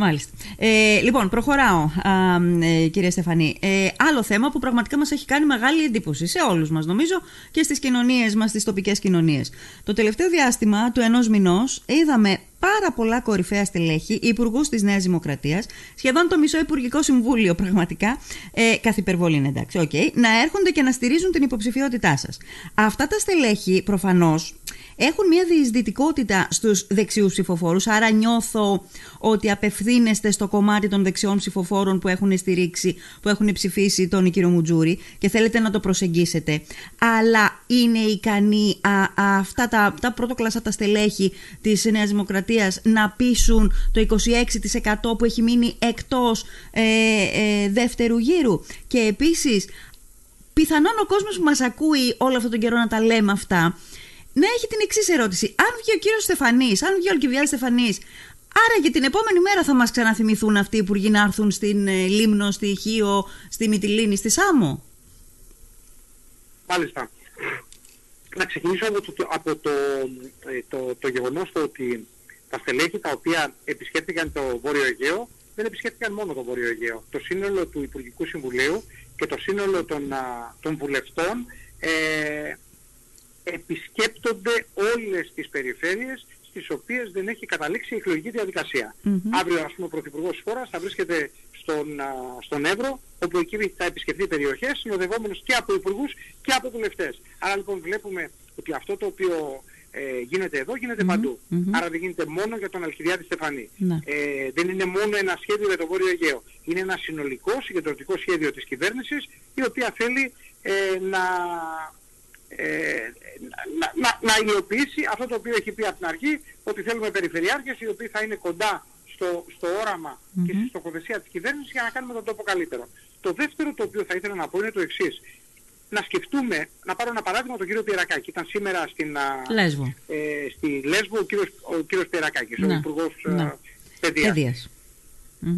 [SPEAKER 1] Μάλιστα. Ε, λοιπόν, προχωράω, α, ε, κυρία Στεφανή. Ε, άλλο θέμα που πραγματικά μας έχει κάνει μεγάλη εντύπωση σε όλους μας, νομίζω, και στις κοινωνίες μας, στις τοπικές κοινωνίες. Το τελευταίο διάστημα του ενός μηνός είδαμε πάρα πολλά κορυφαία στελέχη, υπουργούς της Νέας Δημοκρατίας, σχεδόν το μισό Υπουργικό Συμβούλιο [laughs] πραγματικά, ε, καθ' υπερβολή είναι εντάξει, okay, να έρχονται και να στηρίζουν την υποψηφιότητά σας. Αυτά τα στελέχη προφανώς έχουν μια διεισδυτικότητα στους δεξιούς ψηφοφόρους, άρα νιώθω ότι απευθύνεστε στο κομμάτι των δεξιών ψηφοφόρων που έχουν στηρίξει, που έχουν ψηφίσει τον κύριο Μουτζούρη και θέλετε να το προσεγγίσετε. Αλλά είναι ικανοί α, α, αυτά τα, τα πρωτοκλασσά τα στελέχη της Νέας Δημοκρατίας να πείσουν το 26% που έχει μείνει εκτός ε, ε, δεύτερου γύρου. Και επίσης, πιθανόν ο κόσμος που μας ακούει όλο αυτόν τον καιρό να τα λέμε αυτά να έχει την εξής ερώτηση. Αν βγει ο κύριος Στεφανής, αν βγει ο Αλκιβιάδη Στεφανής, άρα για την επόμενη μέρα θα μας ξαναθυμηθούν αυτοί οι υπουργοί να έρθουν στην ε, Λίμνο, στη Χίο, στη Μυτιλίνη, στη Σάμο;
[SPEAKER 2] Μάλιστα. Να ξεκινήσω από το, από το, ε, το, το γεγονός ότι τα στελέχη τα οποία επισκέφθηκαν το Βόρειο Αιγαίο δεν επισκέφθηκαν μόνο το Βόρειο Αιγαίο. Το σύνολο του Υπουργικού Συμβουλίου και το σύνολο των, των βουλευτών ε, επισκέπτονται όλες τις περιφέρειες στις οποίες δεν έχει καταλήξει η εκλογική Αύριο, ας πούμε, ο Πρωθυπουργός της χώρας θα βρίσκεται στον, στον Εύρο, όπου εκεί θα επισκεφθεί περιοχές, συνοδευόμενος και από υπουργούς και από βουλευτές. Άρα λοιπόν βλέπουμε ότι αυτό το οποίο ε, γίνεται εδώ γίνεται παντού. Άρα δεν γίνεται μόνο για τον Αλχιδιάδη Στεφανή. Ναι. Ε, δεν είναι μόνο ένα σχέδιο για το Βόρειο Αιγαίο. Είναι ένα συνολικό συγκεντρωτικό σχέδιο της κυβέρνησης η οποία θέλει ε, να ε, να, να, να υλοποιήσει αυτό το οποίο έχει πει από την αρχή, ότι θέλουμε περιφερειάρχες οι οποίοι θα είναι κοντά στο, στο οραμα και στη στοχοθεσία της κυβέρνησης για να κάνουμε τον τόπο καλύτερο. Το δεύτερο το οποίο θα ήθελα να πω είναι το εξής. Να σκεφτούμε, να πάρω ένα παράδειγμα τον κύριο Πιερακάκη. Ήταν σήμερα στην,
[SPEAKER 1] Λέσβο.
[SPEAKER 2] Ε, στη Λέσβο ο κύριος, ο κύριος Πιερακάκης, ο Υπουργός ναι. Παιδείας.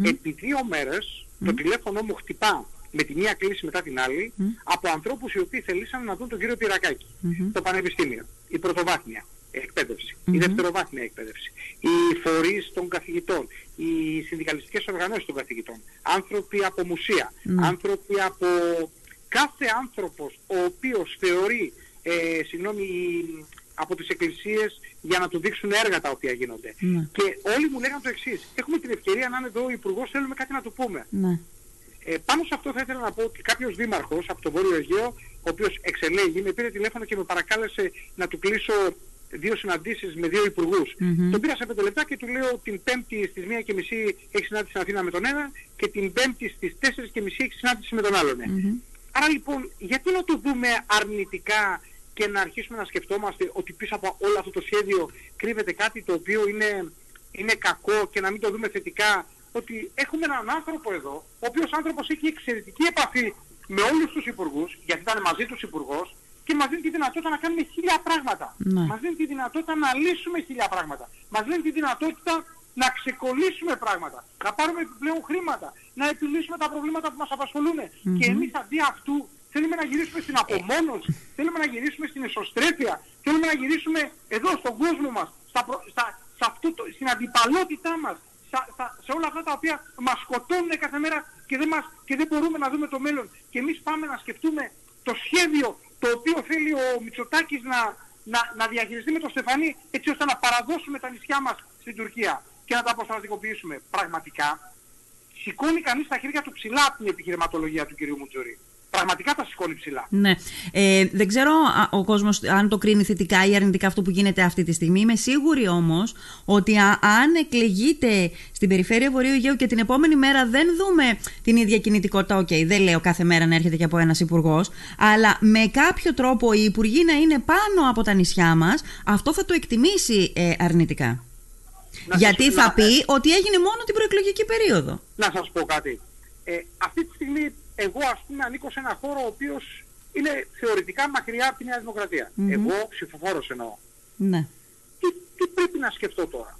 [SPEAKER 2] Επί δύο μέρες το τηλέφωνο μου χτυπά με τη μία κλίση μετά την άλλη από ανθρώπους οι οποίοι θελήσαν να δουν τον κύριο Πυρακάκη το πανεπιστήμιο, η πρωτοβάθμια εκπαίδευση, η δευτεροβάθμια εκπαίδευση, οι φορείς των καθηγητών, οι συνδικαλιστικές οργανώσεις των καθηγητών, άνθρωποι από μουσεία, άνθρωποι από κάθε άνθρωπος ο οποίος θεωρεί, ε, συγγνώμη, από τις εκκλησίες για να του δείξουν έργα τα οποία γίνονται. Και όλοι μου λέγανε το εξής, έχουμε την ευκαιρία να είναι εδώ ο Υπουργός, θέλουμε κάτι να του πούμε. Ναι. Ε, πάνω σε αυτό θα ήθελα να πω ότι κάποιος δήμαρχος από το Βόρειο Αιγαίο, ο οποίος εξελέγει, με πήρε τηλέφωνο και με παρακάλεσε να του κλείσω δύο συναντήσεις με δύο υπουργούς. Mm-hmm. Τον πήρα σε πέντε λεπτά και του λέω την Πέμπτη στις μία και μισή έχει συνάντηση στην Αθήνα με τον ένα και την Πέμπτη στις τέσσερις και μισή έχει συνάντηση με τον άλλον. Mm-hmm. Άρα λοιπόν, γιατί να το δούμε αρνητικά και να αρχίσουμε να σκεφτόμαστε ότι πίσω από όλο αυτό το σχέδιο κρύβεται κάτι το οποίο είναι, είναι κακό και να μην το δούμε θετικά ότι έχουμε έναν άνθρωπο εδώ, ο οποίος άνθρωπος έχει εξαιρετική επαφή με όλους τους υπουργούς, γιατί ήταν μαζί τους υπουργός, και μας δίνει τη δυνατότητα να κάνουμε χίλια πράγματα. Ναι. Μας δίνει τη δυνατότητα να λύσουμε χίλια πράγματα. Μας δίνει τη δυνατότητα να ξεκολλήσουμε πράγματα, να πάρουμε επιπλέον χρήματα, να επιλύσουμε τα προβλήματα που μας απασχολουν Και εμείς αντί αυτού θέλουμε να γυρίσουμε στην απομόνωση, θέλουμε να γυρίσουμε στην εσωστρέφεια, θέλουμε να γυρίσουμε εδώ στον κόσμο μας, στα, στα, αυτό το, στην αντιπαλότητά μας, σε όλα αυτά τα οποία μας σκοτώνουν κάθε μέρα και δεν, μας, και δεν μπορούμε να δούμε το μέλλον. Και εμείς πάμε να σκεφτούμε το σχέδιο το οποίο θέλει ο Μητσοτάκης να, να, να διαχειριστεί με τον Στεφανή έτσι ώστε να παραδώσουμε τα νησιά μας στην Τουρκία και να τα αποστρατικοποιήσουμε. Πραγματικά σηκώνει κανείς τα χέρια του ψηλά από την επιχειρηματολογία του κ. Μουτζουρή πραγματικά τα σηκώνει ψηλά.
[SPEAKER 1] Ναι. Ε, δεν ξέρω ο κόσμος αν το κρίνει θετικά ή αρνητικά αυτό που γίνεται αυτή τη στιγμή. Είμαι σίγουρη όμως ότι αν εκλεγείτε στην περιφέρεια Βορείου Αιγαίου και την επόμενη μέρα δεν δούμε την ίδια κινητικότητα. OK, okay, δεν λέω κάθε μέρα να έρχεται και από ένας υπουργός, αλλά με κάποιο τρόπο οι υπουργοί να είναι πάνω από τα νησιά μας, αυτό θα το εκτιμήσει ε, αρνητικά. Γιατί θα πει ότι έγινε μόνο την προεκλογική περίοδο.
[SPEAKER 2] Να σας πω κάτι. Ε, αυτή τη στιγμή εγώ ας πούμε ανήκω σε ένα χώρο ο οποίος είναι θεωρητικά μακριά από τη Νέα Εγώ ψηφοφόρος εννοώ.
[SPEAKER 1] Ναι.
[SPEAKER 2] Τι, τι πρέπει να σκεφτώ τώρα;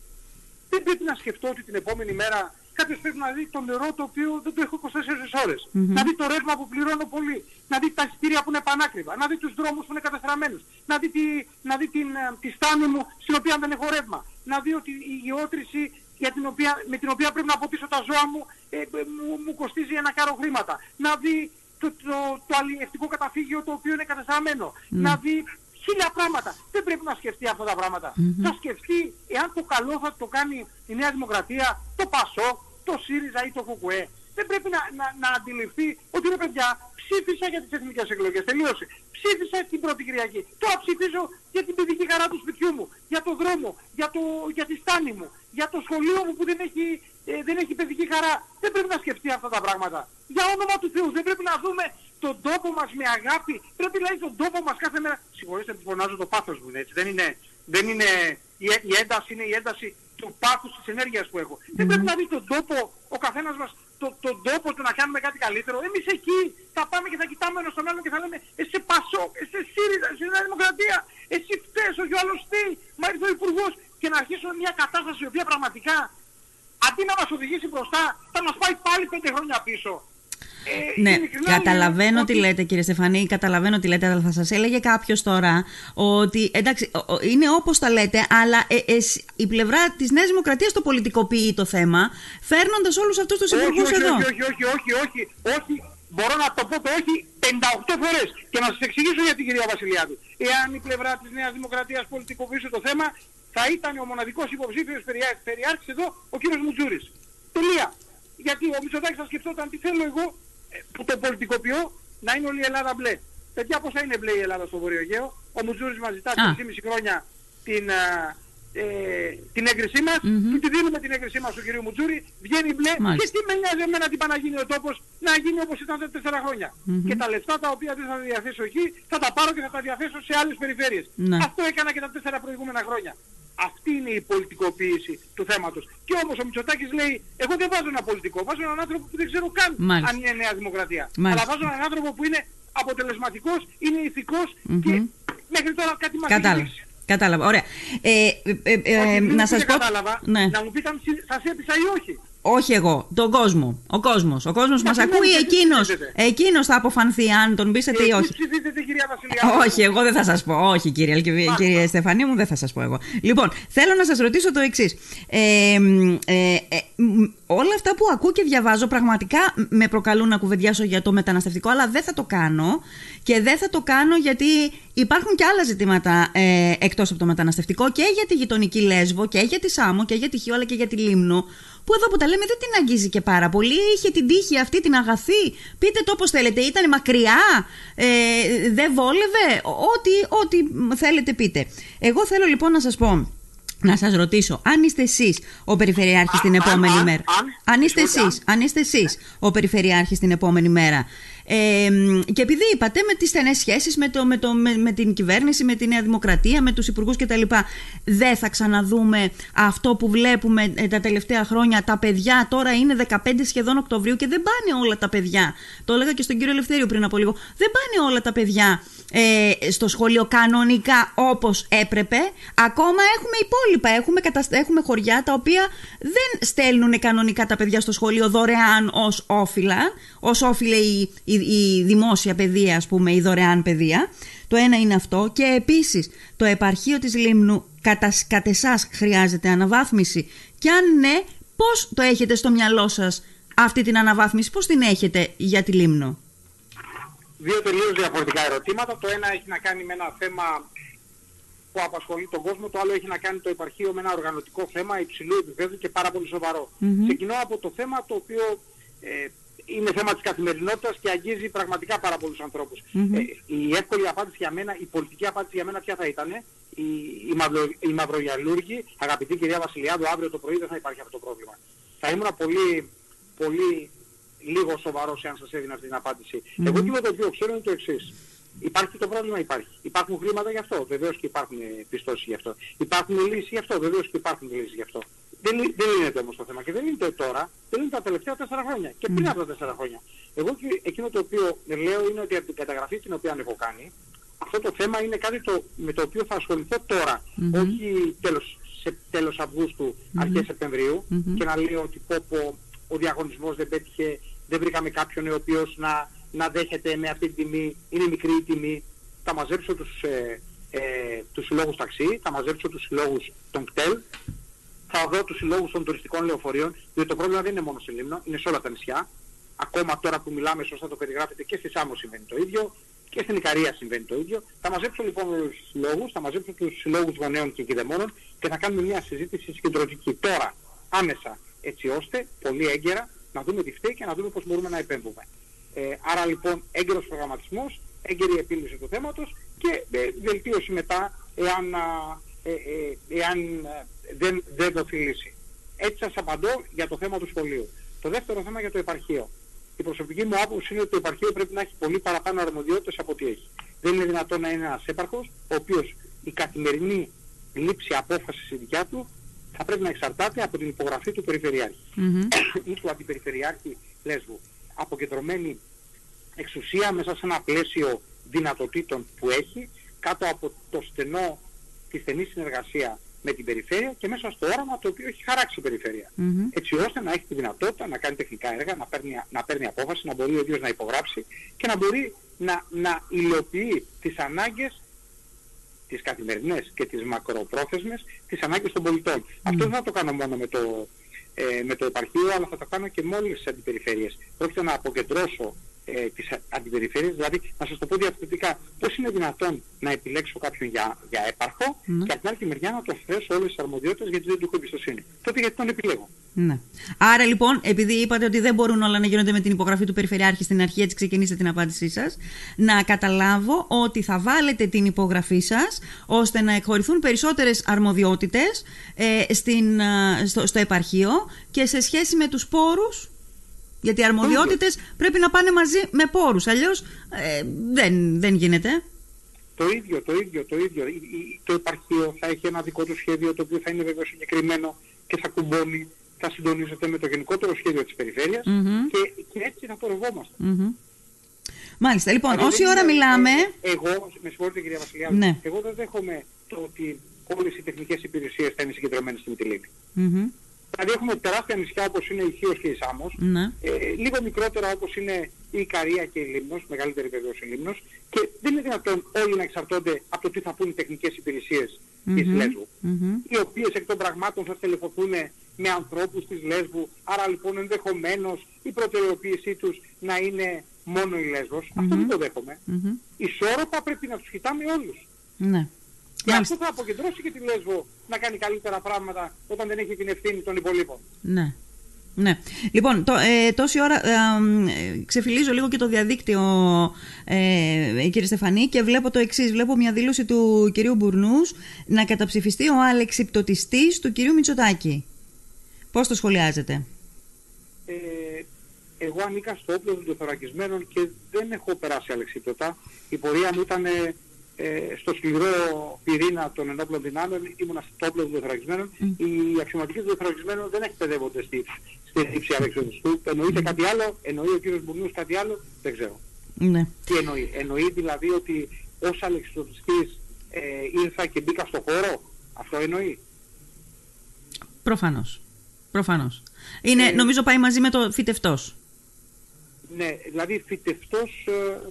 [SPEAKER 2] Δεν πρέπει να σκεφτώ ότι την επόμενη μέρα κάποιος πρέπει να δει το νερό το οποίο δεν το έχω 24 ωρες Να δει το ρεύμα που πληρώνω πολύ. Να δει τα εισιτήρια που είναι πανάκριβα. Να δει τους δρόμους που είναι καταστραμμένους. Να δει, τη, να δει την, ε, τη στάνη μου στην οποία δεν έχω ρεύμα. Να δει ότι η γεώτρηση για την οποία, με την οποία πρέπει να αποτίσω τα ζώα μου, ε, ε, μου, μου κοστίζει ένα κάρο χρήματα. Να δει το, το, το αλλιευτικό καταφύγιο το οποίο είναι καταστραμμένο. Να δει χίλια πράγματα. Δεν πρέπει να σκεφτεί αυτά τα πράγματα. Mm-hmm. Θα σκεφτεί εάν το καλό θα το κάνει η Νέα Δημοκρατία, το ΠΑΣΟ, το ΣΥΡΙΖΑ ή το ΦΟΚΟΕ. Δεν πρέπει να, να, να αντιληφθεί ότι ρε παιδιά ψήφισα για τις εθνικές εκλογές. Τελείωσε. Ψήφισα την πρώτη Κυριακή. Τώρα ψηφίζω για την παιδική χαρά του σπιτιού μου, για το δρόμο, για, το, για τη στάνη μου, για το σχολείο μου που δεν έχει, ε, δεν έχει παιδική χαρά. Δεν πρέπει να σκεφτεί αυτά τα πράγματα. Για όνομα του Θεού δεν πρέπει να δούμε τον τόπο μας με αγάπη. Πρέπει να έχει τον τόπο μας κάθε μέρα. Συγχωρείτε που φωνάζω το πάθος μου, έτσι. Δεν είναι, δεν είναι, η, η ένταση είναι η ένταση του πάθους της ενέργειας που έχω. Δεν πρέπει να δεις τον τόπο ο καθένας μας, το, τον τόπο του να κάνουμε κάτι καλύτερο. Εμείς εκεί θα πάμε και θα κοιτάμε ένα στον άλλο και θα λέμε εσύ Πασό, εσύ ΣΥΡΙΖΑ, εσύ Νέα Δημοκρατία, εσύ φταίς, όχι ο άλλος τι, μα ήρθε ο Υπουργός και να αρχίσουμε μια κατάσταση η οποία πραγματικά αντί να μας οδηγήσει μπροστά θα μας πάει πάλι πέντε χρόνια πίσω.
[SPEAKER 1] Ε, ναι, καταλαβαίνω τι λέτε κύριε Στεφανή, καταλαβαίνω τι λέτε, αλλά θα σας έλεγε κάποιος τώρα ότι εντάξει, είναι όπως τα λέτε, αλλά ε, ε, η πλευρά της Νέας Δημοκρατίας το πολιτικοποιεί το θέμα, φέρνοντας όλους αυτούς τους υπουργούς
[SPEAKER 2] όχι,
[SPEAKER 1] εδώ.
[SPEAKER 2] Όχι, όχι, όχι, όχι, όχι, όχι, μπορώ να το πω το όχι 58 φορές και να σας εξηγήσω γιατί κυρία Βασιλιάδη. Εάν η πλευρά της Νέας Δημοκρατίας πολιτικοποιήσει το θέμα, θα ήταν ο μοναδικός υποψήφιος περιάρχης εδώ ο κύριος Μουτζούρης. Τελεία. Γιατί ο Μητσοτάκης θα σκεφτόταν τι θέλω εγώ που το πολιτικοποιώ να είναι όλη η Ελλάδα μπλε. Παιδιά πώς θα είναι μπλε η Ελλάδα στο Βορειογαίο. Ο Μουτζούρης μας ζητά 3,5 χρόνια την, ε, την έγκρισή μας. Mm-hmm. Του τη δίνουμε την έγκρισή μας στον κύριο Μουτζούρη. Βγαίνει μπλε. Μάλιστα. Και τι με νοιάζει εμένα τι πάει να γίνει ο τόπος; Να γίνει όπως ήταν τα 4 χρόνια. Mm-hmm. Και τα λεφτά τα οποία δεν θα διαθέσω εκεί θα τα πάρω και θα τα διαθέσω σε άλλες περιφέρειες. Ναι. Αυτό έκανα και τα 4 προηγούμενα χρόνια. Αυτή είναι η πολιτικοποίηση του θέματος. Και όμως ο Μητσοτάκης λέει, εγώ δεν βάζω ένα πολιτικό, βάζω έναν άνθρωπο που δεν ξέρω καν Μάλιστα. αν είναι Νέα Δημοκρατία. Μάλιστα. Αλλά βάζω έναν άνθρωπο που είναι αποτελεσματικός, είναι ηθικός mm-hmm. και μέχρι τώρα κάτι μας
[SPEAKER 1] Κατάλαβα. έχει Κατάλαβα, ωραία. Ε, ε, ε, ε να σας πω...
[SPEAKER 2] Κατάλαβα, ναι. να μου πείτε αν σας έπεισα ή όχι.
[SPEAKER 1] Όχι εγώ, τον κόσμο. Ο κόσμος. Ο κόσμος μας ακούει, εκείνο. Εκείνος θα αποφανθεί αν τον πείσετε ή όχι.
[SPEAKER 2] Ψηφίζετε, κυρία Βασιλιά.
[SPEAKER 1] Όχι, εγώ δεν θα σας πω. Όχι, κύριε, κύριε Στεφανή μου, δεν θα σας πω εγώ. Λοιπόν, θέλω να σας ρωτήσω το εξής. Ε, ε, ε, όλα αυτά που ακούω και διαβάζω πραγματικά με προκαλούν να κουβεντιάσω για το μεταναστευτικό, αλλά δεν θα το κάνω. Και δεν θα το κάνω γιατί υπάρχουν και άλλα ζητήματα ε, εκτός από το μεταναστευτικό και για τη γειτονική Λέσβο και για τη Σάμο και για τη Χιόλα και για τη Λίμνο που εδώ που τα λέμε δεν την αγγίζει και πάρα πολύ. Είχε την τύχη αυτή την αγαθή. Πείτε το όπως θέλετε. Ήταν μακριά, ε, δεν βόλευε. Ό,τι, ό,τι θέλετε πείτε. Εγώ θέλω λοιπόν να σας πω να σας ρωτήσω, αν είστε εσείς ο Περιφερειάρχης την επόμενη μέρα; Αν είστε εσείς, αν είστε εσείς ο Περιφερειάρχης την επόμενη μέρα; Ε, και επειδή είπατε με τις στενές σχέσεις με, το, με, το, με, με, την κυβέρνηση, με τη Νέα Δημοκρατία, με τους υπουργούς κτλ. Δεν θα ξαναδούμε αυτό που βλέπουμε ε, τα τελευταία χρόνια. Τα παιδιά τώρα είναι 15 σχεδόν Οκτωβρίου και δεν πάνε όλα τα παιδιά. Το έλεγα και στον κύριο Ελευθέριο πριν από λίγο. Δεν πάνε όλα τα παιδιά ε, στο σχολείο κανονικά όπως έπρεπε. Ακόμα έχουμε υπόλοιπα. Έχουμε, έχουμε χωριά τα οποία δεν στέλνουν κανονικά τα παιδιά στο σχολείο δωρεάν ως όφυλα, ως όφυλε η, η, η δημόσια παιδεία, ας πούμε, η δωρεάν παιδεία. Το ένα είναι αυτό και επίσης το επαρχείο της Λίμνου κατά, κατ' εσάς χρειάζεται αναβάθμιση και αν ναι, πώς το έχετε στο μυαλό σας αυτή την αναβάθμιση, πώς την έχετε για τη Λίμνο;
[SPEAKER 2] Δύο τελείως διαφορετικά ερωτήματα. Το ένα έχει να κάνει με ένα θέμα που απασχολεί τον κόσμο, το άλλο έχει να κάνει το επαρχείο με ένα οργανωτικό θέμα υψηλού επίπεδου και πάρα πολύ σοβαρό. Mm-hmm. Ξεκινώ από το θέμα το οποίο ε, είναι θέμα της καθημερινότητας και αγγίζει πραγματικά πάρα πολλούς ανθρώπους. Mm-hmm. Ε, η εύκολη απάντηση για μένα, η πολιτική απάντηση για μένα ποια θα ήταν, η, η, μαυρο, η μαυρογιαλούργη, αγαπητή κυρία Βασιλιάδου, αύριο το πρωί δεν θα υπάρχει αυτό το πρόβλημα. Θα ήμουν πολύ, πολύ λίγο σοβαρός αν σας έδινα αυτή την απάντηση. Mm-hmm. Εγώ τι το οποίο ξέρω είναι το εξής. Υπάρχει το πρόβλημα, υπάρχει. Υπάρχουν χρήματα γι' αυτό, βεβαίως και υπάρχουν πιστώσεις γι' αυτό. Υπάρχουν λύσεις γι' αυτό, βεβαίως και υπάρχουν λύσεις γι' αυτό. Δεν, δεν λύνεται όμως το θέμα και δεν λύνεται τώρα, δεν λύνεται τα τελευταία τέσσερα χρόνια. Και πριν από τα τέσσερα χρόνια. Εγώ και εκείνο το οποίο λέω είναι ότι από την καταγραφή την οποία έχω κάνει, αυτό το θέμα είναι κάτι το, με το οποίο θα ασχοληθώ τώρα, mm-hmm. όχι τέλος σε τέλος Αυγούστου, αρχές Σεπτεμβρίου. Και να λέει ότι πω, πω, ο διαγωνισμός δεν πέτυχε, δεν βρήκαμε κάποιον ο οποίος να, να δέχεται με αυτή την τιμή, είναι μικρή η τιμή. Θα μαζέψω τους, ε, ε, τους συλλόγους ταξί, θα μαζέψω τους συλλόγους των κτέλ, θα δω τους συλλόγους των τουριστικών λεωφορείων, διότι το πρόβλημα δεν είναι μόνο σε Λίμνο, είναι σε όλα τα νησιά. Ακόμα τώρα που μιλάμε, σωστά το περιγράφετε, και στη Σάμο συμβαίνει το ίδιο και στην Ικαρία συμβαίνει το ίδιο. Θα μαζέψω λοιπόν τους συλλόγους, θα μαζέψω τους συλλόγους γονέων και κηδεμόνων και θα κάνουμε μια συζήτηση συγκεντρωτική τώρα, άμεσα, έτσι ώστε πολύ έγκαιρα να δούμε τι φταίει και να δούμε πώς μπορούμε να επέμβουμε. Ε, άρα λοιπόν έγκαιρος προγραμματισμός, έγκαιρη επίλυση του θέματος και ε, βελτίωση μετά εάν, ε, ε, εάν ε, δεν, δεν δοθεί λύση. Έτσι σας απαντώ για το θέμα του σχολείου. Το δεύτερο θέμα για το επαρχείο. Η προσωπική μου άποψη είναι ότι το επαρχείο πρέπει να έχει πολύ παραπάνω αρμοδιότητες από ό,τι έχει. Δεν είναι δυνατόν να είναι ένας έπαρχος, ο οποίος η καθημερινή λήψη απόφασης η δικιά του θα πρέπει να εξαρτάται από την υπογραφή του περιφερειάρχη [coughs] ή του αντιπεριφερειάρχη Λέσβου. Αποκεντρωμένη εξουσία μέσα σε ένα πλαίσιο δυνατοτήτων που έχει κάτω από το στενό, τη στενή συνεργασία με την περιφέρεια και μέσα στο όραμα το οποίο έχει χαράξει η περιφέρεια. Έτσι ώστε να έχει τη δυνατότητα να κάνει τεχνικά έργα, να παίρνει, να παίρνει απόφαση, να μπορεί ο ίδιος να υπογράψει και να μπορεί να, να υλοποιεί τις ανάγκες τις καθημερινές και τις μακροπρόθεσμες, τις ανάγκες των πολιτών. Αυτό δεν θα το κάνω μόνο με το, ε, με το επαρχείο, αλλά θα το κάνω και με όλες τις αντιπεριφέρειες. Πρόκειται να αποκεντρώσω ε, τις αντιπεριφέρειες, δηλαδή να σας το πω διαφορετικά, πώς είναι δυνατόν να επιλέξω κάποιον για, για έπαρχο mm. και από την άλλη μεριά να το θέσω όλες τις αρμοδιότητες γιατί δεν του έχω εμπιστοσύνη. Τότε γιατί τον επιλέγω;
[SPEAKER 1] Ναι. Άρα λοιπόν, επειδή είπατε ότι δεν μπορούν όλα να γίνονται με την υπογραφή του Περιφερειάρχη στην αρχή, έτσι ξεκινήσατε την απάντησή σας, να καταλάβω ότι θα βάλετε την υπογραφή σας ώστε να εκχωρηθούν περισσότερες αρμοδιότητες ε, στο, στο επαρχείο και σε σχέση με τους πόρους γιατί οι αρμοδιότητες πρέπει να πάνε μαζί με πόρους. Αλλιώς ε, δεν, δεν γίνεται.
[SPEAKER 2] Το ίδιο, το ίδιο, το ίδιο. Το επαρχείο θα έχει ένα δικό του σχέδιο το οποίο θα είναι βέβαια συγκεκριμένο και θα κουμπώνει, θα συντονίζεται με το γενικότερο σχέδιο της περιφερειας και, και έτσι θα πορευόμαστε.
[SPEAKER 1] Μάλιστα. Λοιπόν, δηλαδή, όση ώρα μιλάμε...
[SPEAKER 2] Εγώ, με συγχωρείτε κυρία Βασιλιάδη, ναι. εγώ δεν δέχομαι το ότι όλες οι τεχνικές υπηρεσίες θα είναι συγκεντρωμένες στην Μητυλίνη. Δηλαδή έχουμε τεράστια νησιά όπως είναι η Χίος και η Σάμος, ναι. ε, λίγο μικρότερα όπως είναι η Ικαρία και η Λίμνος, μεγαλύτερη βεβαίως η Λίμνος, και δεν είναι δυνατόν όλοι να εξαρτώνται από το τι θα πούν οι τεχνικές υπηρεσίες mm-hmm. της Λέσβου, mm-hmm. οι οποίες εκ των πραγμάτων θα τελεφωθούν με ανθρώπους της Λέσβου, άρα λοιπόν ενδεχομένως η προτεραιοποίησή τους να είναι μόνο η Λέσβος. Mm-hmm. Αυτό δεν το δέχομαι. Mm-hmm. Ισόρροπα πρέπει να τους κοιτάμε όλους.
[SPEAKER 1] Ναι.
[SPEAKER 2] Και αυτό θα αποκεντρώσει και τη Λέσβο να κάνει καλύτερα πράγματα όταν δεν έχει την ευθύνη των υπολείπων.
[SPEAKER 1] Ναι. Ναι. Λοιπόν, το, ε, τόση ώρα ε, ε, ξεφυλίζω λίγο και το διαδίκτυο, ε, κύριε Στεφανή, και βλέπω το εξής. Βλέπω μια δήλωση του κυρίου Μπουρνούς να καταψηφιστεί ο αλεξιπτοτιστής του κυρίου Μητσοτάκη. Πώς το σχολιάζετε;
[SPEAKER 2] Ε, εγώ ανήκα στο όπλο των θωρακισμένων και δεν έχω περάσει αλεξίπτωτα. Η πορεία μου ήταν ε, στο σκληρό πυρήνα των ενόπλων δυνάμεων, ήμουν στο όπλο των δεθραγισμένων. Mm. Οι αξιωματικοί των δεθραγισμένων δεν εκπαιδεύονται στη, στη λήψη αλεξιοδοστού. Εννοείται κάτι άλλο, εννοεί ο κύριος Μπουρνούς κάτι άλλο, δεν ξέρω.
[SPEAKER 1] Ναι.
[SPEAKER 2] Τι εννοεί. Εννοεί δηλαδή ότι ως αλεξιοδοστής ε, ήρθα και μπήκα στο χώρο; Αυτό εννοεί.
[SPEAKER 1] Προφανώς. Προφανώς. Είναι, ε, νομίζω πάει μαζί με το φυτευτός.
[SPEAKER 2] Ναι, δηλαδή φυτευτός ε,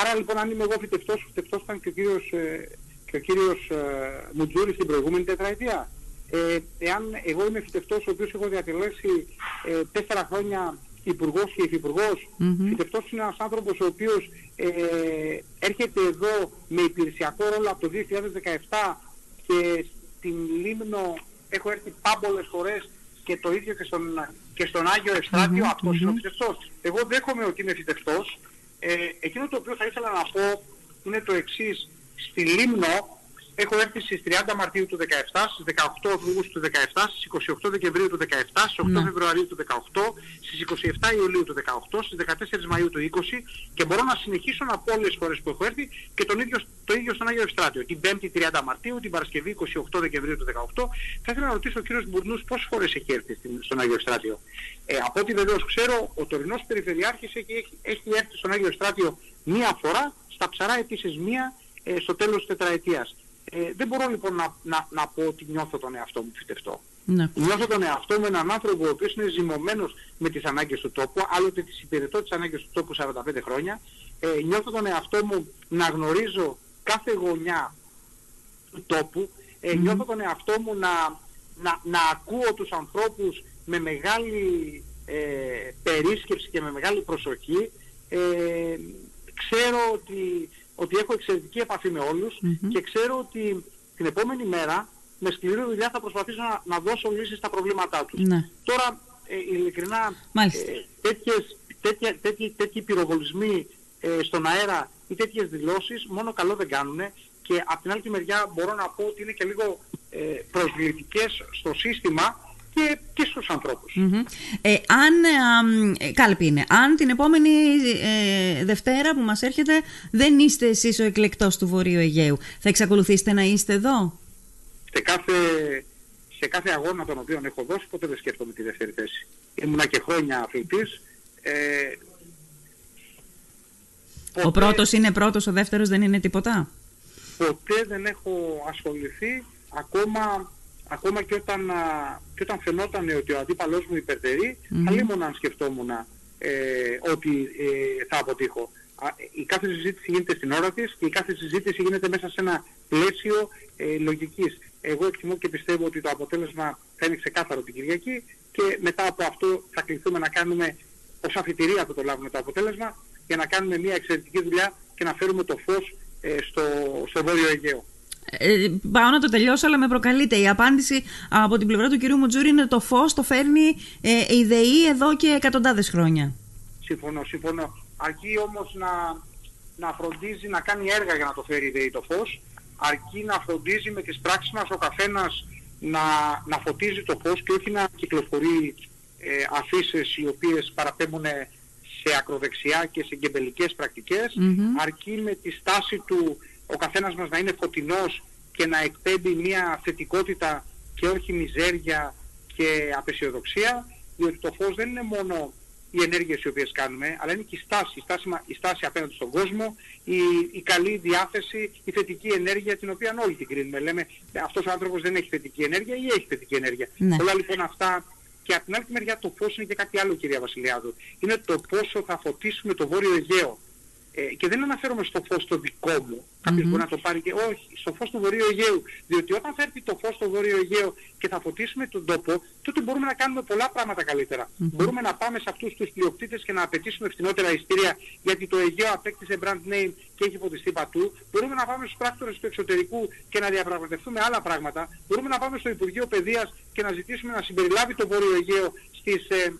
[SPEAKER 2] Άρα λοιπόν αν είμαι εγώ φυτευτός, φυτευτός ήταν και ο κύριος, ε, και ο κύριος ε, Μουτζούρης την προηγούμενη τετραετία. Ε, εάν εγώ είμαι φυτευτός ο οποίος έχω διατελέσει ε, τέσσερα χρόνια υπουργός και υφυπουργός, mm-hmm. φυτευτός είναι ένας άνθρωπος ο οποίος ε, έρχεται εδώ με υπηρεσιακό ρόλο από το 2017 και στην Λίμνο έχω έρθει πάμπολες φορές και το ίδιο και στον, και στον Άγιο Ευστράτιο, mm-hmm. αυτός είναι ο φυτευτός. Εγώ δέχομαι ότι είμαι φυτευτός, ε, εκείνο το οποίο θα ήθελα να πω είναι το εξής. Στη Λίμνο έχω έρθει στις 30 Μαρτίου του 17, στις 18 Αυγούστου του 17, στις 28 Δεκεμβρίου του 17, στις 8 ναι. Φεβρουαρίου του 18, στις 27 Ιουλίου του 18, στις 14 Μαΐου του 20 και μπορώ να συνεχίσω να πω όλες τις φορές που έχω έρθει και τον ίδιο, το ίδιο στον Άγιο Ευστράτιο. Την 5η 30 Μαρτίου, την Παρασκευή 28 Δεκεμβρίου του 18. Θα ήθελα να ρωτήσω ο κύριος Μπουρνούς πόσες φορές έχει έρθει στον Άγιο Ευστράτιο; Ε, από ό,τι βεβαίως ξέρω, ο τωρινός Περιφερειάρχης έχει, έχει, έχει έρθει στον Άγιο Ευστράτιο μία φορά, στα ψαρά επίσης μία ε, στο τέλος της τετραετίας. Ε, δεν μπορώ λοιπόν να, να, να πω ότι νιώθω τον εαυτό μου φυτευτό.
[SPEAKER 1] Ναι.
[SPEAKER 2] Νιώθω τον εαυτό μου έναν άνθρωπο ο οποίος είναι ζυμωμένος με τις ανάγκες του τόπου, άλλοτε τις υπηρετώ τις ανάγκες του τόπου 45 χρόνια. Ε, νιώθω τον εαυτό μου να γνωρίζω κάθε γωνιά του τόπου. Ε, Νιώθω τον εαυτό μου να, να, να ακούω τους ανθρώπους με μεγάλη ε, περίσκεψη και με μεγάλη προσοχή. Ε, ξέρω ότι, ότι έχω εξαιρετική επαφή με όλους και ξέρω ότι την επόμενη μέρα με σκληρή δουλειά θα προσπαθήσω να, να δώσω λύσεις στα προβλήματά τους.
[SPEAKER 1] Ναι.
[SPEAKER 2] Τώρα, ε, ειλικρινά,
[SPEAKER 1] Μάλιστα.
[SPEAKER 2] ε, τέτοιες, τέτοια, τέτοιοι, τέτοιοι πυροβολισμοί ε, στον αέρα ή τέτοιες δηλώσεις μόνο καλό δεν κάνουν και από την άλλη τη μεριά μπορώ να πω ότι είναι και λίγο ε, προσβλητικές στο σύστημα και, και στους ανθρώπους.
[SPEAKER 1] Μμμ. Ε, αν, ε, ε, κάλπη είναι, αν την επόμενη ε, Δευτέρα που μας έρχεται δεν είστε εσείς ο εκλεκτός του Βορείου Αιγαίου, θα εξακολουθήσετε να είστε εδώ;
[SPEAKER 2] Σε κάθε, σε κάθε αγώνα τον οποίο έχω δώσει ποτέ δεν σκέφτομαι τη δεύτερη θέση. Ήμουνα και χρόνια αθλητής. Ε,
[SPEAKER 1] Ο πρώτος είναι πρώτος, ο δεύτερος δεν είναι τίποτα;
[SPEAKER 2] ποτέ δεν έχω ασχοληθεί ακόμα, ακόμα και, όταν, α, και όταν φαινόταν ότι ο αντίπαλός μου υπερτερεί, mm αν σκεφτόμουν ε, ότι ε, θα αποτύχω. Α, η κάθε συζήτηση γίνεται στην ώρα της και η κάθε συζήτηση γίνεται μέσα σε ένα πλαίσιο ε, λογικής. Εγώ εκτιμώ και πιστεύω ότι το αποτέλεσμα θα είναι ξεκάθαρο την Κυριακή και μετά από αυτό θα κληθούμε να κάνουμε ως αφιτηρία που το λάβουμε το αποτέλεσμα για να κάνουμε μια εξαιρετική δουλειά και να φέρουμε το φως ε, στο, στο Βόρειο Αιγαίο.
[SPEAKER 1] Ε, πάω να το τελειώσω, αλλά με προκαλείτε. Η απάντηση από την πλευρά του κυρίου Μουτζούρη είναι το φως το φέρνει ε, η ΔΕΗ εδώ και εκατοντάδες χρόνια.
[SPEAKER 2] Συμφωνώ, συμφωνώ. Αρκεί όμως να, να φροντίζει να κάνει έργα για να το φέρει η ΔΕΗ το φως. Αρκεί να φροντίζει με τις πράξεις μας ο καθένας να, να φωτίζει το φως και όχι να κυκλοφορεί ε, αφήσεις οι οποίες παραπέμπουν σε ακροδεξιά και σε γκεμπελικές πρακτικές. Αρκεί με τη στάση του ο καθένας μας να είναι φωτεινός και να εκπέμπει μια θετικότητα και όχι μιζέρια και απεσιοδοξία, διότι το φως δεν είναι μόνο οι ενέργειες οι οποίες κάνουμε, αλλά είναι και η στάση, η στάση, μα- η στάση απέναντι στον κόσμο, η, η καλή διάθεση, η θετική ενέργεια την οποία όλοι την κρίνουμε. Λέμε αυτός ο άνθρωπος δεν έχει θετική ενέργεια ή έχει θετική ενέργεια.
[SPEAKER 1] Ναι.
[SPEAKER 2] Όλα λοιπόν αυτά και από την άλλη μεριά το φως είναι και κάτι άλλο κυρία Βασιλιάδου. Είναι το πόσο θα φωτίσουμε το Βόρειο Αιγαίο. Ε, και δεν αναφέρομαι στο φως το δικό μου. Κάποιος μπορεί να το πάρει και όχι, στο φως του Βορείου Αιγαίου. Διότι όταν θα έρθει το φως στο Βόρειο Αιγαίο και θα φωτίσουμε τον τόπο, τότε μπορούμε να κάνουμε πολλά πράγματα καλύτερα. Μπορούμε να πάμε σε αυτούς τους πλειοκτήτες και να απαιτήσουμε φθηνότερα ειστήρια γιατί το Αιγαίο απέκτησε brand name και έχει φωτιστεί πατού. Μπορούμε να πάμε στους πράκτορες του εξωτερικού και να διαπραγματευτούμε άλλα πράγματα. Μπορούμε να πάμε στο Υπουργείο Παιδείας και να ζητήσουμε να συμπεριλάβει το Βόρειο Αιγαίο στις, ε,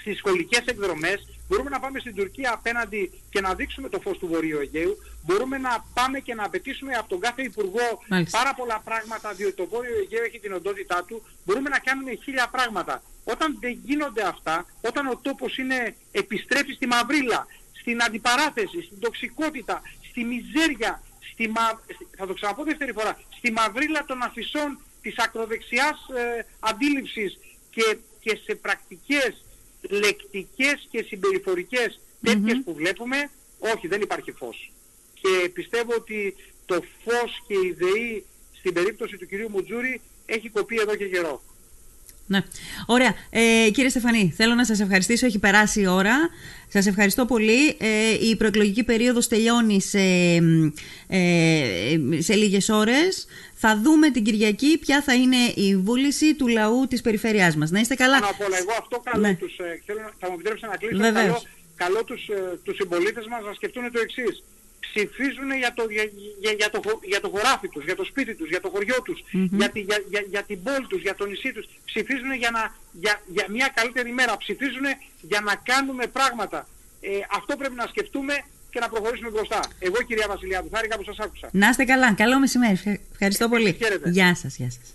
[SPEAKER 2] στις σχολικές εκδρομές, μπορούμε να πάμε στην Τουρκία απέναντι και να δείξουμε το φως του Βορείου Αιγαίου, μπορούμε να πάμε και να απαιτήσουμε από τον κάθε Υπουργό
[SPEAKER 1] Μάλιστα.
[SPEAKER 2] πάρα πολλά πράγματα, διότι το Βόρειο Αιγαίο έχει την οντότητά του, μπορούμε να κάνουμε χίλια πράγματα. Όταν δεν γίνονται αυτά, όταν ο τόπος είναι, επιστρέφει στη μαυρίλα, στην αντιπαράθεση, στην τοξικότητα, στη μιζέρια, στη μα... θα το ξαναπώ δεύτερη φορά, στη μαυρίλα των αφισών της ακροδεξιάς ε, αντίληψης και, και σε πρακτικές λεκτικές και συμπεριφορικές τέτοιες που βλέπουμε, όχι δεν υπάρχει φως. Και πιστεύω ότι το φως και η ΔΕΗ στην περίπτωση του κυρίου Μουτζούρη έχει κοπεί εδώ και καιρό.
[SPEAKER 1] Ναι. Ωραία. Ε, κύριε Στεφανή, θέλω να σας ευχαριστήσω. Έχει περάσει η ώρα. Σας ευχαριστώ πολύ. Ε, η προεκλογική περίοδος τελειώνει σε, ε, σε λίγες ώρες. Θα δούμε την Κυριακή ποια θα είναι η βούληση του λαού της περιφέρειάς μας. Να είστε καλά.
[SPEAKER 2] Πάνω απ' όλα, εγώ αυτό καλό
[SPEAKER 1] Ναι.
[SPEAKER 2] τους, ε, θέλω, να- θα μου επιτρέψετε να κλείσω,
[SPEAKER 1] Βεβαίως.
[SPEAKER 2] καλό, καλό τους, ε, τους συμπολίτες μας να σκεφτούν το εξής. Ψηφίζουν για το, για, για, για το, χω- για το χωράφι τους, για το σπίτι τους, για το χωριό τους, για, τη, για, για, για την πόλη τους, για το νησί τους. Ψηφίζουν για, να, για, για μια καλύτερη μέρα. Ψηφίζουν για να κάνουμε πράγματα. Ε, αυτό πρέπει να σκεφτούμε και να προχωρήσουμε μπροστά. Εγώ κυρία Βασιλιάδου, χάρηκα που σας άκουσα.
[SPEAKER 1] Να είστε καλά. Καλό μεσημέρι. Ευχαριστώ πολύ.
[SPEAKER 2] Χαίρετε.
[SPEAKER 1] Γεια σας. Γεια σας.